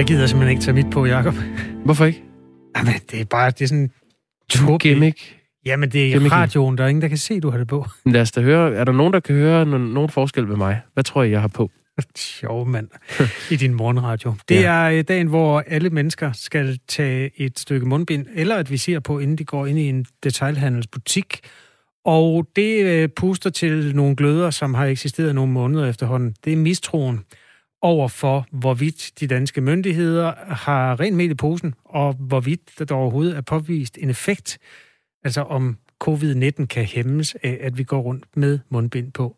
Jeg gider simpelthen ikke tage mit på, Jacob. Hvorfor ikke? Jamen, det er bare, det er sådan tåbeligt. Gimmick. Jamen, det er Gimmicky. radioen, der er ingen, der kan se, du har det på. Lad os da høre. Er der nogen, der kan høre nogen, nogen forskel ved mig? Hvad tror I, jeg har på? Sjov mand. I din morgenradio. Det Ja. er øh, dagen, hvor alle mennesker skal tage et stykke mundbind, eller et visir på, inden de går ind i en detailhandelsbutik. Og det øh, puster til nogle gløder, som har eksisteret nogle måneder efterhånden. Det er mistroen over for, hvorvidt de danske myndigheder har rent mel i posen, og hvorvidt der overhovedet er påvist en effekt, altså om covid-19 kan hæmmes af, at vi går rundt med mundbind på.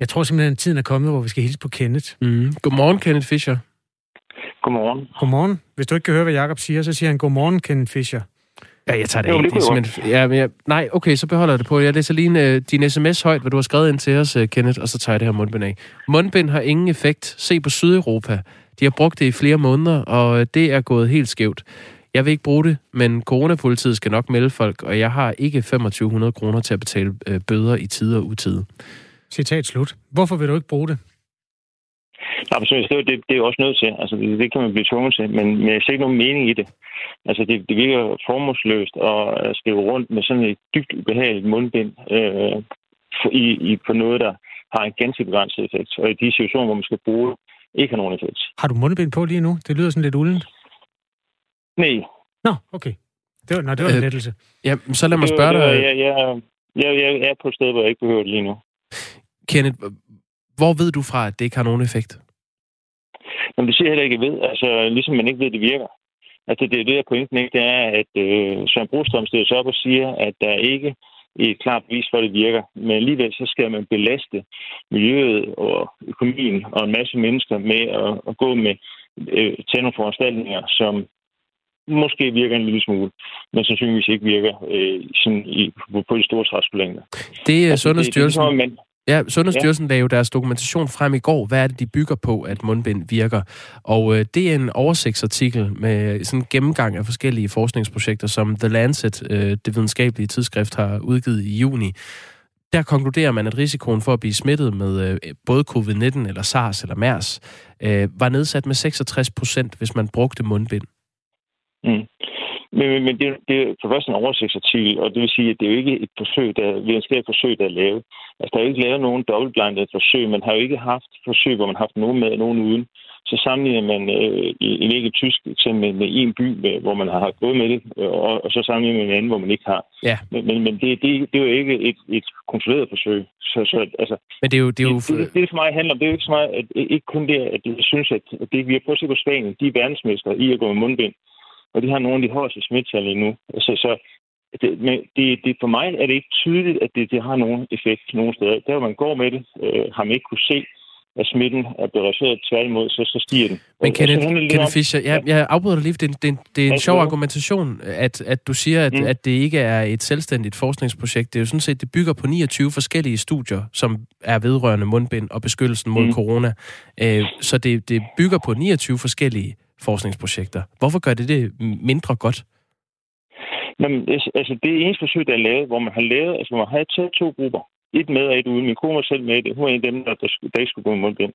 Jeg tror simpelthen, at tiden er kommet, hvor vi skal hilse på Kenneth. Mm. Godmorgen, Kenneth Fischer. Godmorgen. Godmorgen. Hvis du ikke kan høre, hvad Jacob siger, så siger han godmorgen, Kenneth Fischer. Ja, jeg tager det Jo, ikke. det Det er simpelthen... Ja, men jeg... Nej, okay, så beholder jeg det på. Jeg læser lige en, øh, din sms højt, hvad du har skrevet ind til os, øh, Kenneth, og så tager jeg det her mundbind af. Mundbind har ingen effekt. Se på Sydeuropa. De har brugt det i flere måneder, og øh, det er gået helt skævt. Jeg vil ikke bruge det, men coronapolitiet skal nok melde folk, og jeg har ikke 2500 kroner til at betale øh, bøder i tid og utide. Citat slut. Hvorfor vil du ikke bruge det? Så det, det, det er også nødt til. Altså, det, det kan man blive tvunget til, men, men jeg ser ikke nogen mening i det. Altså, det, det virker formålsløst at øh, skrive rundt med sådan et dybt ubehageligt mundbind øh, for, i, i, på noget, der har en ganske begrænset effekt. Og i de situationer, hvor man skal bruge det, ikke har nogen effekt. Har du mundbind på lige nu? Det lyder sådan lidt uldent. Nej. Nå, okay. Det var, nej, det var en Øh, lettelse. Ja, så lad mig Det var- spørge det var- dig, Jeg, jeg, jeg, jeg er på et sted, hvor jeg ikke behøver det lige nu. Kenneth, hvor ved du fra, at det ikke har nogen effekt? Men det siger jeg heller ikke, jeg ved. Altså, ligesom man ikke ved, at det virker. Altså, det er det, der pointen ikke, det er, at øh, Søren Brostrøm stiller sig op og siger, at der ikke er et klart bevis for, at det virker. Men alligevel så skal man belaste miljøet og økonomien og en masse mennesker med at, at gå med øh, tage nogle foranstaltninger, som måske virker en lille smule, men sandsynligvis ikke virker øh, sådan i, på, på de store træskolængder. Det er Altså, det- det Sundhedsstyrelsen. ligesom, man, Ja, Sundhedsstyrelsen lagde jo deres dokumentation frem i går. Hvad er det, de bygger på, at mundbind virker? Og øh, det er en oversigtsartikel med sådan en gennemgang af forskellige forskningsprojekter, som The Lancet, øh, det videnskabelige tidsskrift, har udgivet i juni. Der konkluderer man, at risikoen for at blive smittet med øh, både covid-19 eller SARS eller MERS øh, var nedsat med 66 procent, hvis man brugte mundbind. Mm. Men, men, men det, er- det er for først en oversigtsartikel, og det vil sige, at det er jo ikke et forsøg, der videnskabeligt forsøg, der er lavet. Altså, der er jo ikke lavet nogen dobbeltblindede forsøg. Man har jo ikke haft forsøg, hvor man har haft nogen med og nogen uden. Så sammenligner man øh, en ikke tysk eksempel med, med en by, med, hvor man har gået med det, øh, og, og så sammenligner man en anden, hvor man ikke har. Ja. Men, men, men det, det, det er jo ikke et, et kontrolleret forsøg. Så, så altså, Men det er jo... Det er jo det, det, det, for mig handler om, det er jo ikke så meget, at, ikke kun det, at jeg synes, at at det, vi har prøvet at se på Spanien, de er verdensmestre i at gå med mundbind, og de har nogle af de højeste smittal endnu. Altså, så det, men det, det, for mig er det ikke tydeligt, at det, det har nogen effekt nogen steder. Der, hvor man går med det, øh, har man ikke kunne se, at smitten er blevet reduceret. Tværtimod, så, så stiger den. Men Og- og så Kenneth, lidt Kenneth Fischer, jeg, jeg afbryder dig lige, det, det, det er en Ja, sjov ja. argumentation, at, at du siger, at, Mm. at det ikke er et selvstændigt forskningsprojekt. Det er jo sådan set, det bygger på 29 forskellige studier, som er vedrørende mundbind og beskyttelsen mod mm. corona. Øh, så det, det bygger på 29 forskellige forskningsprojekter. Hvorfor gør det det mindre godt? Jamen, altså, altså, det er eneste forsøg, der er lavet, hvor man har lavet, altså, hvor man har taget to grupper. Et med og et uden. Min kone var selv med det. Hun var en af dem, der, der, skulle- der ikke skulle gå med mundbind.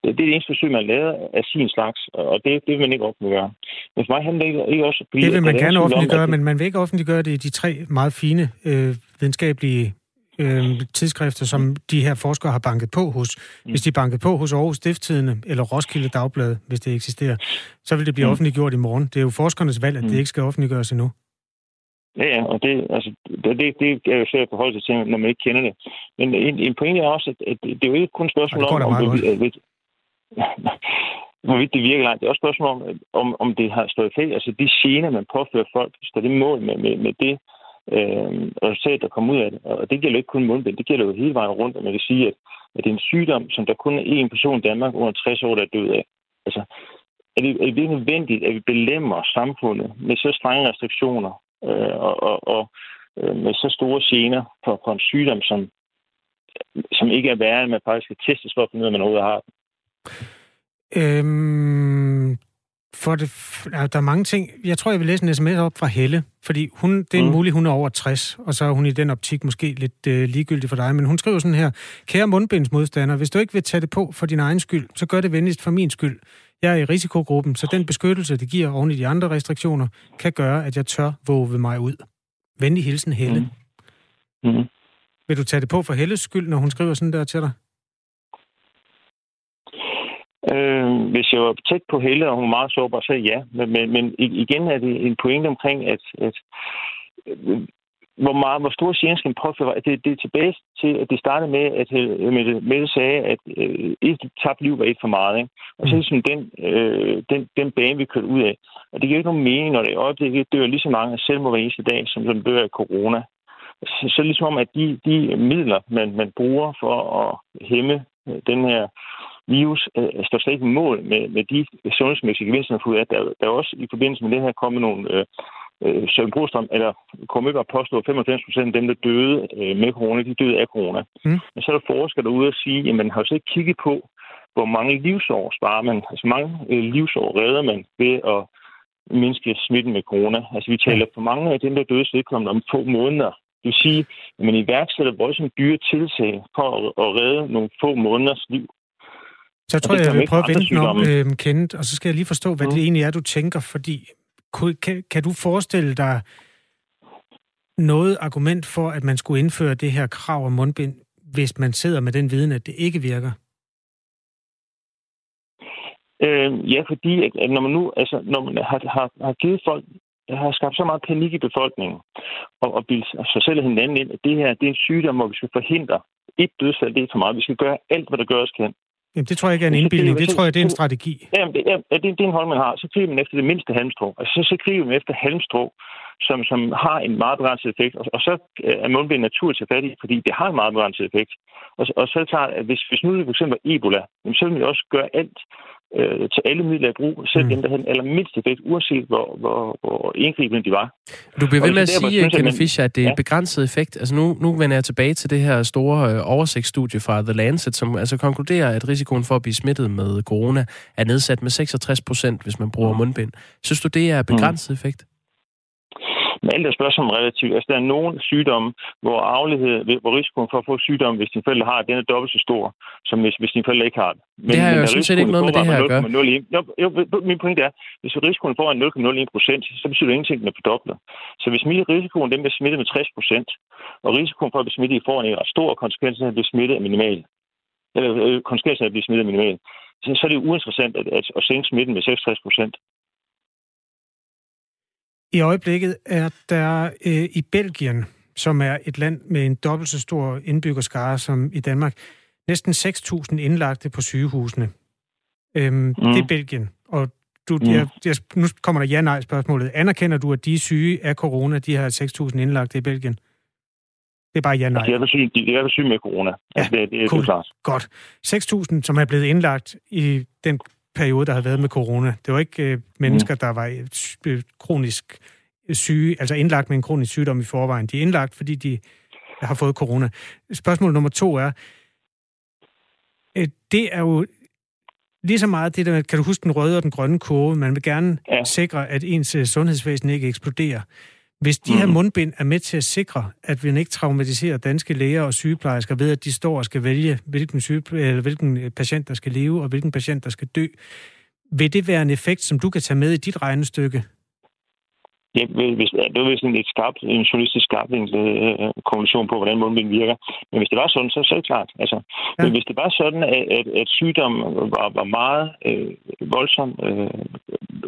Det, det er det eneste forsøg, man har lavet af sin slags, og det, det vil man ikke offentliggøre. Men for mig handler det ikke, ikke også... Det vil man gerne offentliggøre, men... men man vil ikke offentliggøre det i de tre meget fine øh, videnskabelige øh, tidsskrifter, som de her forskere har banket på hos. Hvis de banket på hos Aarhus Stifttidende eller Roskilde Dagblad, hvis det eksisterer, så vil det blive Mm. offentliggjort i morgen. Det er jo forskernes valg, at det Mm. ikke skal offentliggøres endnu. Ja, ja, og det, altså, det, det, det er jo svært at forholde sig til, når man ikke kender det. Men en, en pointe er også, at, at det er jo ikke kun et spørgsmål det om, om meget hvorvidt, hvorvidt, hvorvidt det virker ej. Det er også et spørgsmål om, om, om det har stået effekt. Altså de gener, man påfører folk, står det mål med, med, med det øh, resultat, der kommer ud af det. Og det gælder ikke kun mundbind, det gælder jo hele vejen rundt, at man kan sige, at, at det er en sygdom, som der kun er én person i Danmark under 60 år, der er død af. Altså, er det, er det virkelig nødvendigt, at vi belemmer samfundet med så strenge restriktioner øh, og, og, og øh, med så store gener for, for en sygdom, som, som ikke er værre, end man faktisk skal testes for at finde ud af, at man overhovedet har den. Øhm, for det, der er mange ting. Jeg tror, jeg vil læse en sms op fra Helle, fordi hun, det er mm. muligt, hun er over 60, og så er hun i den optik måske lidt øh, ligegyldig for dig. Men hun skriver sådan her, kære mundbindsmodstander, hvis du ikke vil tage det på for din egen skyld, så gør det venligst for min skyld. Jeg er i risikogruppen, så den beskyttelse, det giver oven i de andre restriktioner, kan gøre, at jeg tør våge mig ud. Venlig hilsen, Helle. Mm. Mm. Vil du tage det på for Helles skyld, når hun skriver sådan der til dig? Øh, hvis jeg var tæt på Helle, og hun var meget sårbar, så ja. Men, men, men igen er det en pointe omkring, at, at hvor, meget, hvor stor gene skal påføre, det, det er tilbage til, at det startede med, at øh, Mette, Mette sagde, at øh, et tabt liv var et for meget. Ikke? Og så er det sådan den, øh, den, den bane, vi kørte ud af. Og det giver ikke nogen mening, når det i øjeblikket dør lige så mange selvmord hver eneste dag, som, som dør af corona. Så, så ligesom om, at de, de midler, man, man bruger for at hæmme den her virus øh, står slet ikke mål med, med de sundhedsmæssige gevinster, der er. Der, der er også i forbindelse med det her kommet nogle øh, øh, Søren Brostrøm, eller kom ikke at påstå, at 95 procent af dem, der døde øh, med corona, de døde af corona. Mm. Men så er der forskere derude og sige, at man har så ikke kigget på, hvor mange livsår sparer man, altså mange øh, livsår redder man ved at mindske smitten med corona. Altså vi taler for mange af dem, der døde vedkommende om få måneder. Det vil sige, at man iværksætter voldsomt dyre tiltag for at redde nogle få måneders liv. Så jeg tror, jeg vil prøve at vente om, øh, Kenneth, og så skal jeg lige forstå, hvad mm. det egentlig er, du tænker, fordi kan, kan du forestille dig noget argument for, at man skulle indføre det her krav om mundbind, hvis man sidder med den viden, at det ikke virker? Øh, ja, fordi at når man nu altså, når man har, har, har givet folk har skabt så meget panik i befolkningen, og, og bilde sig selv og hinanden ind, at det her det er en sygdom, hvor vi skal forhindre et dødsfald, det er for meget. Vi skal gøre alt, hvad der gøres kan. Jamen, det tror jeg ikke er en indbildning. Det tror jeg, det er en strategi. Jamen, det, ja, det, det er en hold, man har. Så kriger man efter det mindste halmstrå. Altså, så, så kriger man efter halmstrå, som, som har en meget begrænset effekt. Og, og så er mundbind naturligt til fat i, fordi det har en meget begrænset effekt. Og, og så er at hvis, hvis nu det for eksempel Ebola, så vil vi også gøre alt øh, til alle midler i brug, selv mm. dem, der havde den allermindste effekt, uanset hvor, hvor, hvor indgribende de var. Du bliver ved med at sige, Kenneth Fischer, at det er ja. begrænset effekt. Altså nu, nu vender jeg tilbage til det her store øh, oversigtsstudie fra The Lancet, som altså konkluderer, at risikoen for at blive smittet med corona er nedsat med 66 procent, hvis man bruger mm. mundbind. Synes du, det er begrænset mm. effekt? Men alt er spørgsmål relativt. Altså, der er nogle sygdomme, hvor arvelighed, hvor risikoen for at få sygdom, hvis din forældre har, den er dobbelt så stor, som hvis, hvis din forældre ikke har det. Men, det har jo synes set ikke noget med det her at gøre. Jo, jo, min pointe er, hvis risikoen får en 0,01 procent, så betyder det ingenting, den er fordoblet. Så hvis min risikoen den bliver smittet med 60 procent, og risikoen for at blive smittet i foran er stor, og konsekvensen af at blive smittet er minimal, eller øh, konsekvensen af at blive smittet er minimal, så, så er det uinteressant at, at, at sænke smitten med 66 procent. I øjeblikket er der øh, i Belgien, som er et land med en dobbelt så stor indbyggerskare som i Danmark, næsten 6.000 indlagte på sygehusene. Øhm, mm. Det er Belgien. Og du, mm. jeg, jeg, nu kommer der ja-nej-spørgsmålet. Anerkender du, at de er syge af corona, de her 6.000 indlagte i Belgien? Det er bare ja-nej. Altså, de er syge, de er syge med corona. Ja, altså, det, det, cool. det er klart. Godt. 6.000, som er blevet indlagt i den periode, der har været med corona. Det var ikke øh, mennesker, mm. der var øh, kronisk syge, altså indlagt med en kronisk sygdom i forvejen. De er indlagt, fordi de har fået corona. Spørgsmål nummer to er, øh, det er jo lige så meget det der, kan du huske den røde og den grønne kurve? Man vil gerne ja. sikre, at ens øh, sundhedsvæsen ikke eksploderer. Hvis de her mhm. mundbind er med til at sikre, at vi ikke traumatiserer danske læger og sygeplejersker ved, at de står og skal vælge, hvilken, syge, eller hvilken øh, patient, der skal leve, og hvilken patient, der skal dø, vil det være en effekt, som du kan tage med i dit regnestykke? Ja, hvis, det var sådan et skarpt, en journalistisk skarp øh, konklusion på, hvordan mundbind virker. Men hvis det var sådan, så, er det klart. Altså, ja. Men hvis det var sådan, at, at, at sygdommen var, var meget øh, voldsom øh,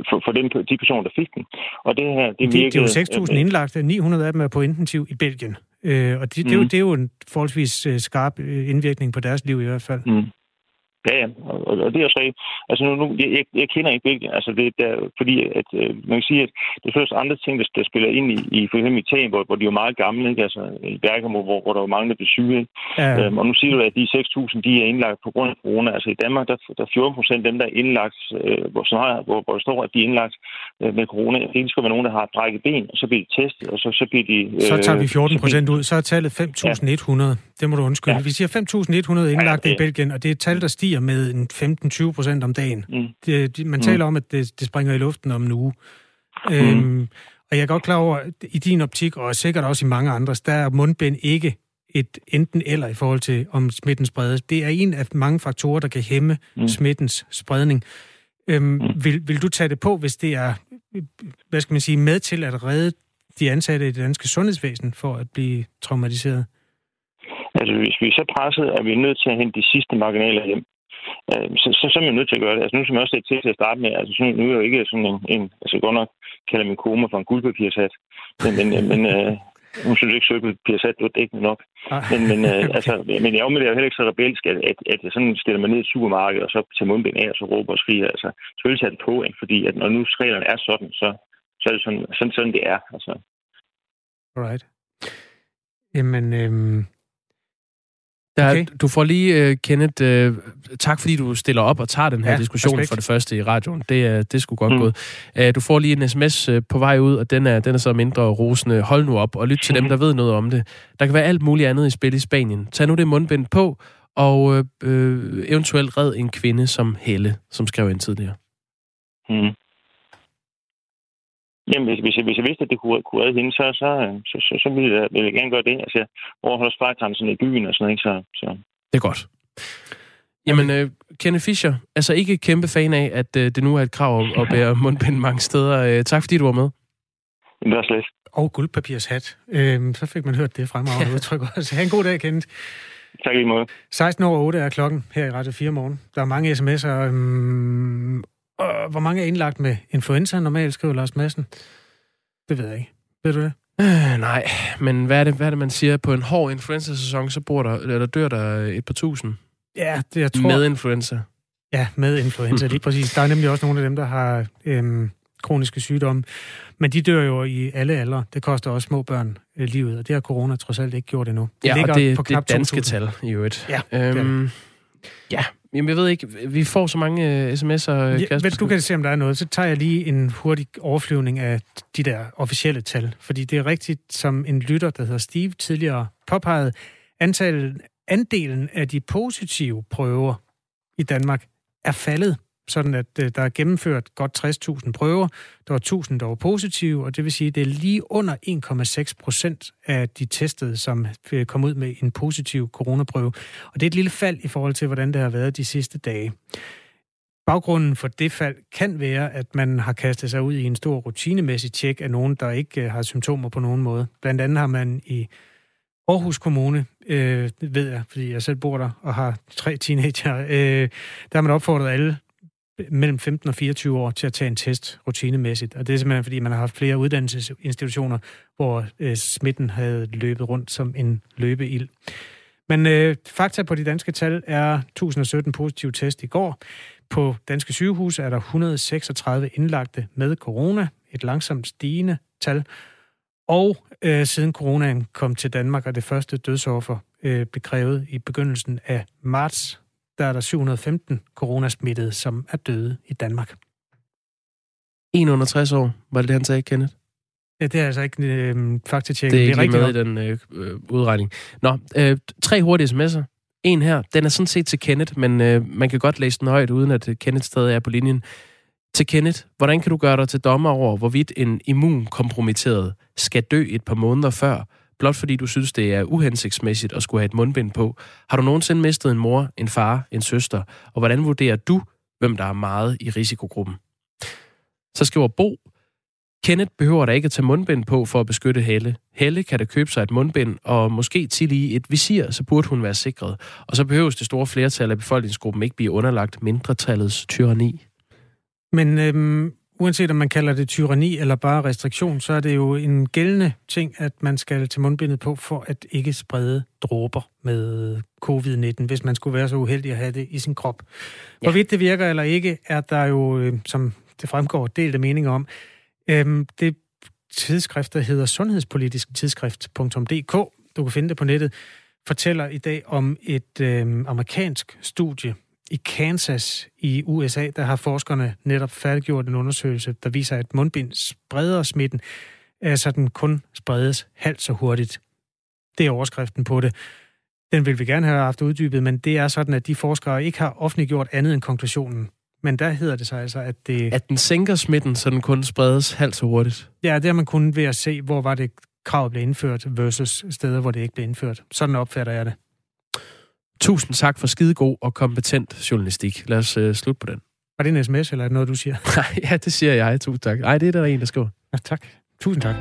for, for den, de personer, der fik den. Og det her, det, det virkede... Det er jo 6.000 øh, indlagte, 900 af dem er på intensiv i Belgien. Øh, og det, mm. det, er jo, det er jo en forholdsvis øh, skarp øh, indvirkning på deres liv i hvert fald. Mm. Ja, ja. Og, og det er også rigtigt. Altså, nu, nu, jeg, jeg kender ikke Belgien, altså det der, fordi at, øh, man kan sige, at det er først andre ting, der, der spiller ind i, i for eksempel Italien, hvor, hvor de er meget gamle, ikke? altså i Bergamo, hvor, hvor der var mange, der blev syge. Ikke? Ja. Øhm, og nu siger du, at de 6.000, de er indlagt på grund af corona. Altså i Danmark, der, der er 14 procent af dem, der er indlagt, øh, hvor, så har, hvor, hvor der står, at de er indlagt øh, med corona. Det skal være nogen, der har brækket ben, og så bliver de testet, og så, så bliver de... Øh, så tager vi 14 procent ud, så er tallet 5.100. Ja. det må du undskylde. Ja. Vi siger 5.100 indlagt ja, i Belgien, og det er et tal, der stiger med en 15-20 procent om dagen. Mm. Det, man mm. taler om, at det, det springer i luften om en uge. Mm. Øhm, og jeg er godt klar over, at i din optik, og sikkert også i mange andres, der er mundbind ikke et enten eller i forhold til, om smitten spredes. Det er en af mange faktorer, der kan hæmme mm. smittens spredning. Øhm, mm. vil, vil du tage det på, hvis det er, hvad skal man sige, med til at redde de ansatte i det danske sundhedsvæsen for at blive traumatiseret? Altså, hvis vi er så presset, at vi er nødt til at hente de sidste marginaler hjem, øh, så, så, så er man nødt til at gøre det. Altså, nu som jeg også til til at starte med, altså, nu er jeg jo ikke sådan en, en altså godt nok kalder min koma for en guldpapirsat, men, men, men øh, hun synes ikke, at Pirsat var dækkende nok. Men, men, øh, altså, men jeg, jeg er jo heller ikke så rebelsk, at, at, at jeg sådan stiller mig ned i et supermarked, og så tager mundbind af, og så råber og skriger. Altså, selvfølgelig tager det på, fordi at når nu reglerne er sådan, så, så er det sådan, sådan, sådan det er. Altså. Alright. Jamen, øhm, der, okay. Du får lige, uh, Kenneth, uh, tak fordi du stiller op og tager den her ja, diskussion respekt. for det første i radioen. Det er, det sgu godt mm. gået. Uh, du får lige en sms uh, på vej ud, og den er, den er så mindre rosende. Hold nu op og lyt til dem, der ved noget om det. Der kan være alt muligt andet i spil i Spanien. Tag nu det mundbind på, og uh, uh, eventuelt red en kvinde som Helle, som skrev ind tidligere. Mm. Jamen, hvis, hvis, jeg, hvis jeg vidste, at det kunne, kunne redde hende, så, så, så, så, så ville, jeg, ville jeg gerne gøre det. Altså, jeg overholder spejlgrænsen i byen og sådan noget, ikke? Så, så. Det er godt. Jamen, uh, Kenneth Fischer, altså ikke kæmpe fan af, at uh, det nu er et krav at bære mundbind mange steder. Uh, tak fordi du var med. Det var slet. Og guldpapirshat. Uh, så fik man hørt det fremragende ja. udtryk også. Ha' en god dag, Kenneth. Tak lige måde. 16 over 8 er klokken her i Radio 4 morgen. Der er mange sms'er. Um, og hvor mange er indlagt med influenza normalt, skriver Lars Madsen? Det ved jeg ikke. Ved du det? Øh, nej, men hvad er, det, hvad er det, man siger? På en hård influenza-sæson, så bor der, eller dør der et par tusind. Ja, det jeg tror... Med influenza. Ja, med influenza, lige præcis. Der er nemlig også nogle af dem, der har øhm, kroniske sygdomme. Men de dør jo i alle aldre. Det koster også små børn øh, livet, og det har corona trods alt ikke gjort endnu. Det ja, ligger og det, på knap det er danske 2000. tal i øvrigt. Ja, øhm, ja, Jamen, jeg ved ikke, vi får så mange uh, sms'er, ja, Kasper. du kan se, om der er noget. Så tager jeg lige en hurtig overflyvning af de der officielle tal. Fordi det er rigtigt, som en lytter, der hedder Steve, tidligere påpegede, antallet, andelen af de positive prøver i Danmark er faldet sådan at øh, der er gennemført godt 60.000 prøver. Der var 1.000, der var positive, og det vil sige, at det er lige under 1,6 procent af de testede, som øh, kom ud med en positiv coronaprøve. Og det er et lille fald i forhold til, hvordan det har været de sidste dage. Baggrunden for det fald kan være, at man har kastet sig ud i en stor rutinemæssig tjek af nogen, der ikke øh, har symptomer på nogen måde. Blandt andet har man i Aarhus Kommune, øh, ved jeg, fordi jeg selv bor der og har tre teenager, øh, der har man opfordret alle mellem 15 og 24 år til at tage en test rutinemæssigt. Og det er simpelthen, fordi man har haft flere uddannelsesinstitutioner, hvor øh, smitten havde løbet rundt som en løbeild. Men øh, fakta på de danske tal er 1017 positive test i går. På danske sygehus er der 136 indlagte med corona, et langsomt stigende tal. Og øh, siden coronaen kom til Danmark, og det første dødsoffer øh, blev krævet i begyndelsen af marts der er der 715 coronasmittede, som er døde i Danmark. 160 år, var det det, han sagde, Kenneth? Ja, det er altså ikke øh, faktatjek. Det er ikke det er med i den øh, øh, udregning. Nå, øh, tre hurtige sms'er. En her, den er sådan set til Kenneth, men øh, man kan godt læse den højt, uden at Kenneth stadig er på linjen. Til Kenneth, hvordan kan du gøre dig til dommer over, hvorvidt en immunkompromitteret skal dø et par måneder før, blot fordi du synes, det er uhensigtsmæssigt at skulle have et mundbind på. Har du nogensinde mistet en mor, en far, en søster? Og hvordan vurderer du, hvem der er meget i risikogruppen? Så skriver Bo, Kenneth behøver da ikke at tage mundbind på for at beskytte Helle. Helle kan da købe sig et mundbind, og måske til i et visir, så burde hun være sikret. Og så behøves det store flertal af befolkningsgruppen ikke blive underlagt mindretallets tyranni. Men øhm, uanset om man kalder det tyranni eller bare restriktion, så er det jo en gældende ting, at man skal til mundbindet på for at ikke sprede dråber med covid-19, hvis man skulle være så uheldig at have det i sin krop. Ja. Hvorvidt det virker eller ikke, er der jo, øh, som det fremgår, delte meninger om. Øhm, det tidsskrift, der hedder sundhedspolitisk tidsskrift.dk, du kan finde det på nettet, fortæller i dag om et øh, amerikansk studie, i Kansas i USA, der har forskerne netop færdiggjort en undersøgelse, der viser, at mundbind spreder smitten, altså den kun spredes halvt så hurtigt. Det er overskriften på det. Den vil vi gerne have haft uddybet, men det er sådan, at de forskere ikke har offentliggjort andet end konklusionen. Men der hedder det sig altså, at det... At den sænker smitten, så den kun spredes halvt så hurtigt. Ja, det har man kun ved at se, hvor var det krav blev indført versus steder, hvor det ikke blev indført. Sådan opfatter jeg det. Tusind tak for skidegod og kompetent journalistik. Lad os uh, slutte på den. Var det en sms, eller er det noget, du siger? Nej, ja, det siger jeg. Tusind tak. Nej, det er der en, der skriver. Ja, tak. Tusind tak.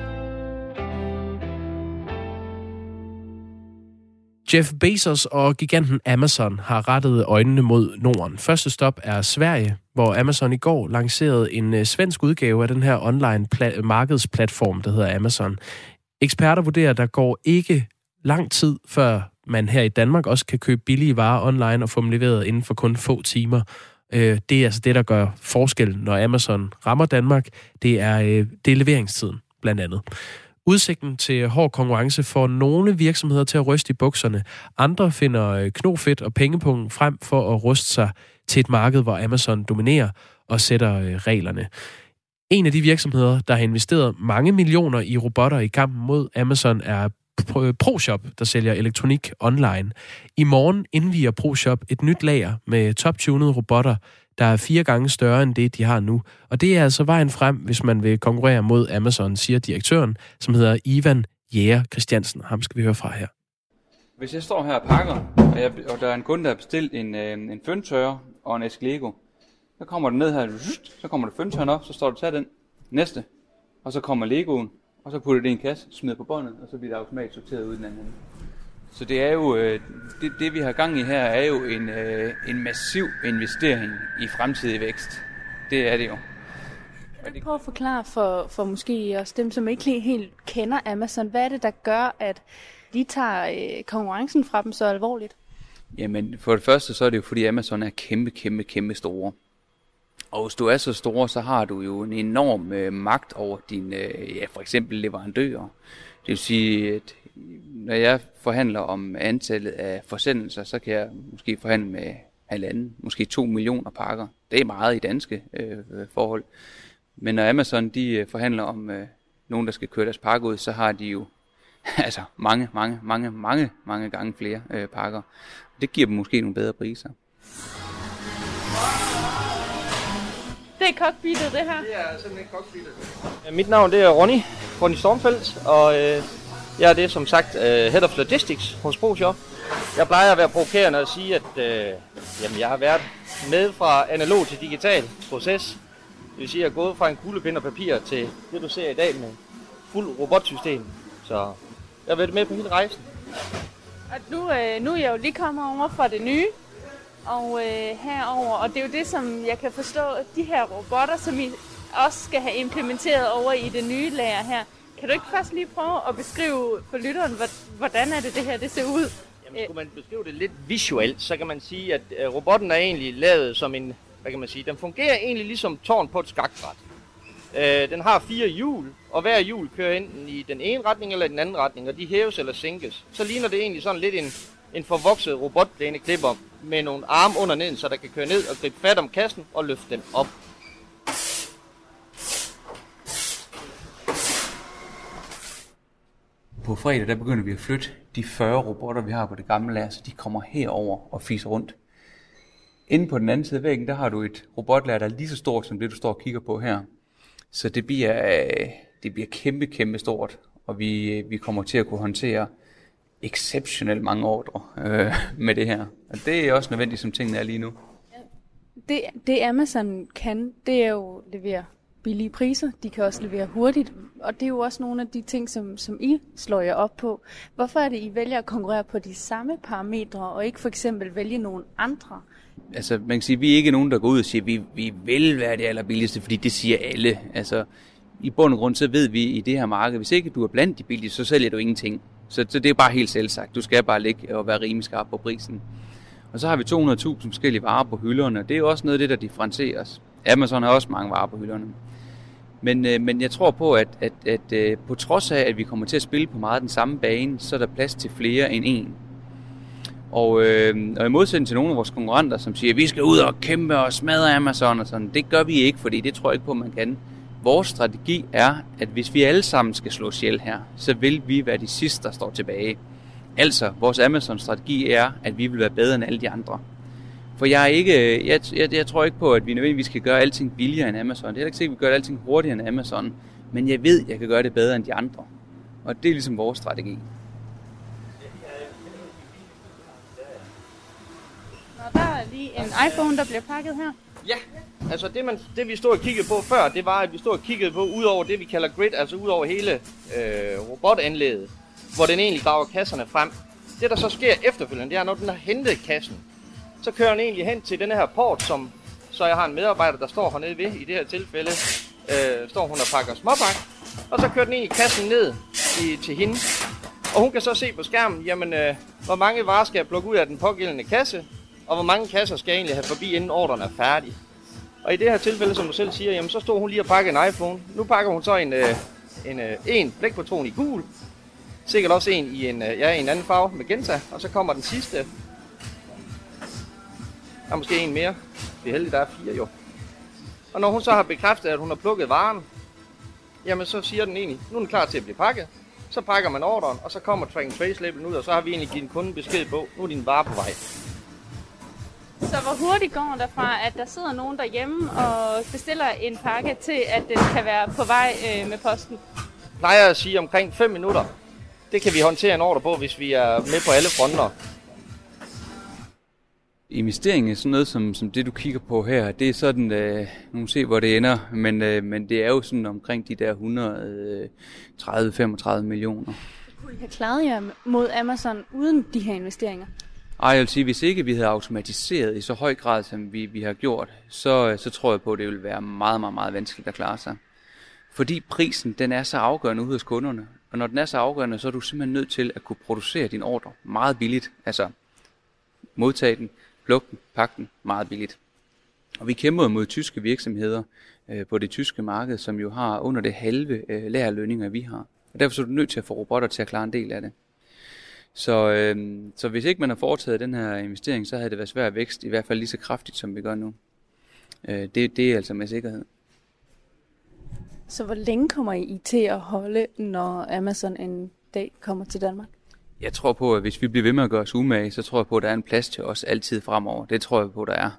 Jeff Bezos og giganten Amazon har rettet øjnene mod Norden. Første stop er Sverige, hvor Amazon i går lancerede en øh, svensk udgave af den her online markedsplatform, der hedder Amazon. Eksperter vurderer, at der går ikke lang tid, før man her i Danmark også kan købe billige varer online og få dem leveret inden for kun få timer. Øh, det er altså det, der gør forskel, når Amazon rammer Danmark. Det er, øh, det er leveringstiden, blandt andet. Udsigten til hård konkurrence får nogle virksomheder til at ryste i bukserne. Andre finder øh, knofedt og pengepungen frem for at ruste sig til et marked, hvor Amazon dominerer og sætter øh, reglerne. En af de virksomheder, der har investeret mange millioner i robotter i kampen mod Amazon, er Øh, ProShop, der sælger elektronik online. I morgen indviger ProShop et nyt lager med top-tunede robotter, der er fire gange større end det, de har nu. Og det er altså vejen frem, hvis man vil konkurrere mod Amazon, siger direktøren, som hedder Ivan Jæger Christiansen. Ham skal vi høre fra her. Hvis jeg står her og pakker, og, jeg, og der er en kunde, der har bestilt en, øh, en føntørrer og en æske Lego, så kommer den ned her, så kommer der føntørren op, så står du, tag den, næste, og så kommer Legoen, og så putter det i en kasse, smider på båndet, og så bliver det automatisk sorteret ud den anden. Så det er jo, øh, det, det vi har gang i her, er jo en, øh, en massiv investering i fremtidig vækst. Det er det jo. Kan du prøve at forklare for, for måske også dem, som ikke helt kender Amazon, hvad er det, der gør, at de tager øh, konkurrencen fra dem så alvorligt? Jamen, for det første, så er det jo fordi Amazon er kæmpe, kæmpe, kæmpe store. Og hvis du er så stor, så har du jo en enorm øh, magt over dine, øh, ja, for eksempel leverandører. Det vil sige, at når jeg forhandler om antallet af forsendelser, så kan jeg måske forhandle med halvanden, måske to millioner pakker. Det er meget i danske øh, forhold. Men når Amazon de øh, forhandler om øh, nogen, der skal køre deres pakke ud, så har de jo altså mange, mange, mange, mange, mange gange flere øh, pakker. Det giver dem måske nogle bedre priser. Det er cockpittet, det her? Det er simpelthen cockpittet. Mit navn det er Ronny, Ronny Stormfeldt, og øh, jeg er det som sagt uh, Head of Logistics hos ProShop. Jeg plejer at være provokerende og sige, at uh, jamen, jeg har været med fra analog til digital proces. Det vil sige, at jeg er gået fra en kuglepind og papir til det, du ser i dag med fuld robotsystem. Så jeg har været med på hele rejsen. Og nu, øh, nu er jeg jo lige kommet over fra det nye, og øh, herover, og det er jo det, som jeg kan forstå, at de her robotter, som I også skal have implementeret over i det nye lager her, kan du ikke først lige prøve at beskrive for lytteren, hvordan er det, det her det ser ud? Jamen, skulle man beskrive det lidt visuelt, så kan man sige, at øh, robotten er egentlig lavet som en, hvad kan man sige, den fungerer egentlig ligesom tårn på et skakbræt. Øh, den har fire hjul, og hver hjul kører enten i den ene retning eller den anden retning, og de hæves eller sænkes. Så ligner det egentlig sådan lidt en, en forvokset robotplæneklipper med nogle arme under neden, så der kan køre ned og gribe fat om kassen og løfte den op. På fredag der begynder vi at flytte de 40 robotter, vi har på det gamle lager, så de kommer herover og fiser rundt. Inde på den anden side af væggen, der har du et robotlager, der er lige så stort som det, du står og kigger på her. Så det bliver, øh, det bliver kæmpe, kæmpe stort, og vi, øh, vi kommer til at kunne håndtere exceptionelt mange ordre øh, med det her. Og det er også nødvendigt, som tingene er lige nu. Det, det Amazon kan, det er jo levere billige priser. De kan også levere hurtigt, og det er jo også nogle af de ting, som, som I slår jer op på. Hvorfor er det, I vælger at konkurrere på de samme parametre, og ikke for eksempel vælge nogle andre? Altså, man kan sige, at vi er ikke nogen, der går ud og siger, at vi, vi vil være det allerbilligste, fordi det siger alle. Altså, i bund og grund, så ved vi i det her marked, hvis ikke du er blandt de billigste, så sælger du ingenting. Så, så det er bare helt selvsagt. Du skal bare ligge og være rimelig skarp på prisen. Og så har vi 200.000 forskellige varer på hylderne. Det er jo også noget af det, der differentierer os. Amazon har også mange varer på hylderne. Men, øh, men jeg tror på, at, at, at øh, på trods af, at vi kommer til at spille på meget den samme bane, så er der plads til flere end en. Og, øh, og i modsætning til nogle af vores konkurrenter, som siger, at vi skal ud og kæmpe og smadre Amazon og sådan, det gør vi ikke, fordi det tror jeg ikke på, man kan. Vores strategi er, at hvis vi alle sammen skal slå ihjel her, så vil vi være de sidste, der står tilbage. Altså, vores Amazon-strategi er, at vi vil være bedre end alle de andre. For jeg, er ikke, jeg, jeg, jeg tror ikke på, at vi nødvendigvis kan gøre alting billigere end Amazon. Det er ikke sikkert, at vi gør alting hurtigere end Amazon. Men jeg ved, at jeg kan gøre det bedre end de andre. Og det er ligesom vores strategi. Nå, der er lige en iPhone, der bliver pakket her. Ja, altså det, man, det vi stod og kiggede på før, det var, at vi stod og kiggede på, ud over det, vi kalder grid, altså ud over hele øh, robotanlægget, hvor den egentlig graver kasserne frem. Det, der så sker efterfølgende, det er, når den har hentet kassen, så kører den egentlig hen til den her port, som så jeg har en medarbejder, der står hernede ved, i det her tilfælde, øh, står hun og pakker småpak, og så kører den egentlig kassen ned i, til hende, og hun kan så se på skærmen, jamen, øh, hvor mange varer skal jeg plukke ud af den pågældende kasse, og hvor mange kasser skal jeg egentlig have forbi, inden ordren er færdig. Og i det her tilfælde, som du selv siger, jamen, så stod hun lige og pakkede en iPhone. Nu pakker hun så en, øh, en, øh, en blækpatron i gul, sikkert også en i en, øh, ja, en anden farve, magenta, og så kommer den sidste. Der er måske en mere. Det er heldigt, der er fire jo. Og når hun så har bekræftet, at hun har plukket varen, jamen så siger den egentlig, nu er den klar til at blive pakket. Så pakker man ordren, og så kommer track and trace labelen ud, og så har vi egentlig givet kunden besked på, nu er din vare på vej. Så hvor hurtigt går der fra, at der sidder nogen derhjemme og bestiller en pakke, til at den kan være på vej øh, med posten? Jeg plejer at sige omkring 5 minutter. Det kan vi håndtere en ordre på, hvis vi er med på alle fronter. Investering i sådan noget som, som det, du kigger på her, det er sådan, øh, nu må se, hvor det ender, men, øh, men det er jo sådan omkring de der 130-35 millioner. Kunne I have klaret jer mod Amazon uden de her investeringer? Ej, jeg vil sige, hvis ikke vi havde automatiseret i så høj grad, som vi, vi har gjort, så, øh, så tror jeg på, at det ville være meget, meget, meget vanskeligt at klare sig. Fordi prisen, den er så afgørende ude hos kunderne. Og når den er så afgørende, så er du simpelthen nødt til at kunne producere din ordre meget billigt. Altså modtage den, plukke den, pakke den meget billigt. Og vi kæmper mod tyske virksomheder øh, på det tyske marked, som jo har under det halve øh, lærerlønninger, vi har. Og derfor er du nødt til at få robotter til at klare en del af det. Så, øh, så hvis ikke man har foretaget den her investering, så havde det været svært at vækst, i hvert fald lige så kraftigt, som vi gør nu. Øh, det, det er altså med sikkerhed. Så hvor længe kommer I til at holde, når Amazon en dag kommer til Danmark? Jeg tror på, at hvis vi bliver ved med at gøre os umage, så tror jeg på, at der er en plads til os altid fremover. Det tror jeg på, der er.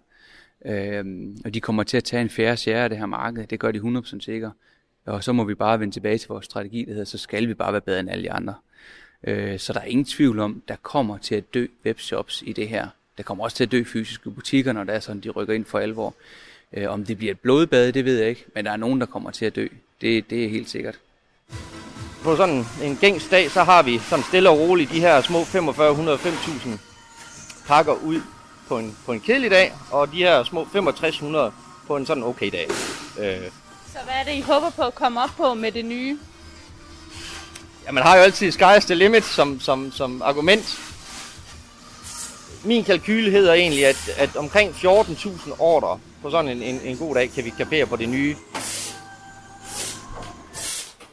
Øhm, og de kommer til at tage en færre share af det her marked. Det gør de 100% sikkert. Og så må vi bare vende tilbage til vores strategi, der hedder, så skal vi bare være bedre end alle de andre. Øh, så der er ingen tvivl om, der kommer til at dø webshops i det her. Der kommer også til at dø fysiske butikker, når der er sådan, de rykker ind for alvor. Øh, om det bliver et blodbad, det ved jeg ikke, men der er nogen, der kommer til at dø. Det, det er helt sikkert. På sådan en gængs dag, så har vi sådan stille og roligt de her små 4500-5000 pakker ud på en, på en kedelig dag, og de her små 6500 på en sådan okay dag. Øh, Så hvad er det, I håber på at komme op på med det nye? Ja, man har jo altid sky's the limit som, som, som argument. Min kalkyl hedder egentlig, at, at omkring 14.000 ordre på sådan en, en, en god dag kan vi kapere på det nye.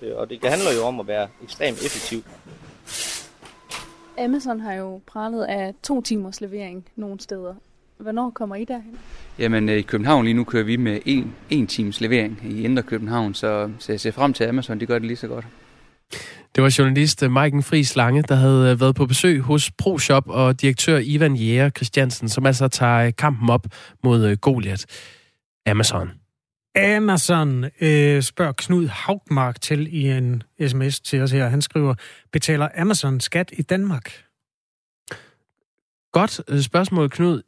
Øh, Og det handler jo om at være ekstremt effektiv. Amazon har jo pralet af to timers levering nogle steder. Hvornår kommer I derhen? Jamen øh, i København lige nu kører vi med en, en times levering i Indre København, så, så jeg ser frem til Amazon, de gør det lige så godt. Det var journalist Maiken Friis Lange, der havde øh, været på besøg hos ProShop og direktør Ivan Jæger Christiansen, som altså tager øh, kampen op mod øh, Goliath. Amazon. Amazon øh, spørger Knud Haugmark til i en sms til os her. Han skriver, betaler Amazon skat i Danmark? Godt spørgsmål, Knud.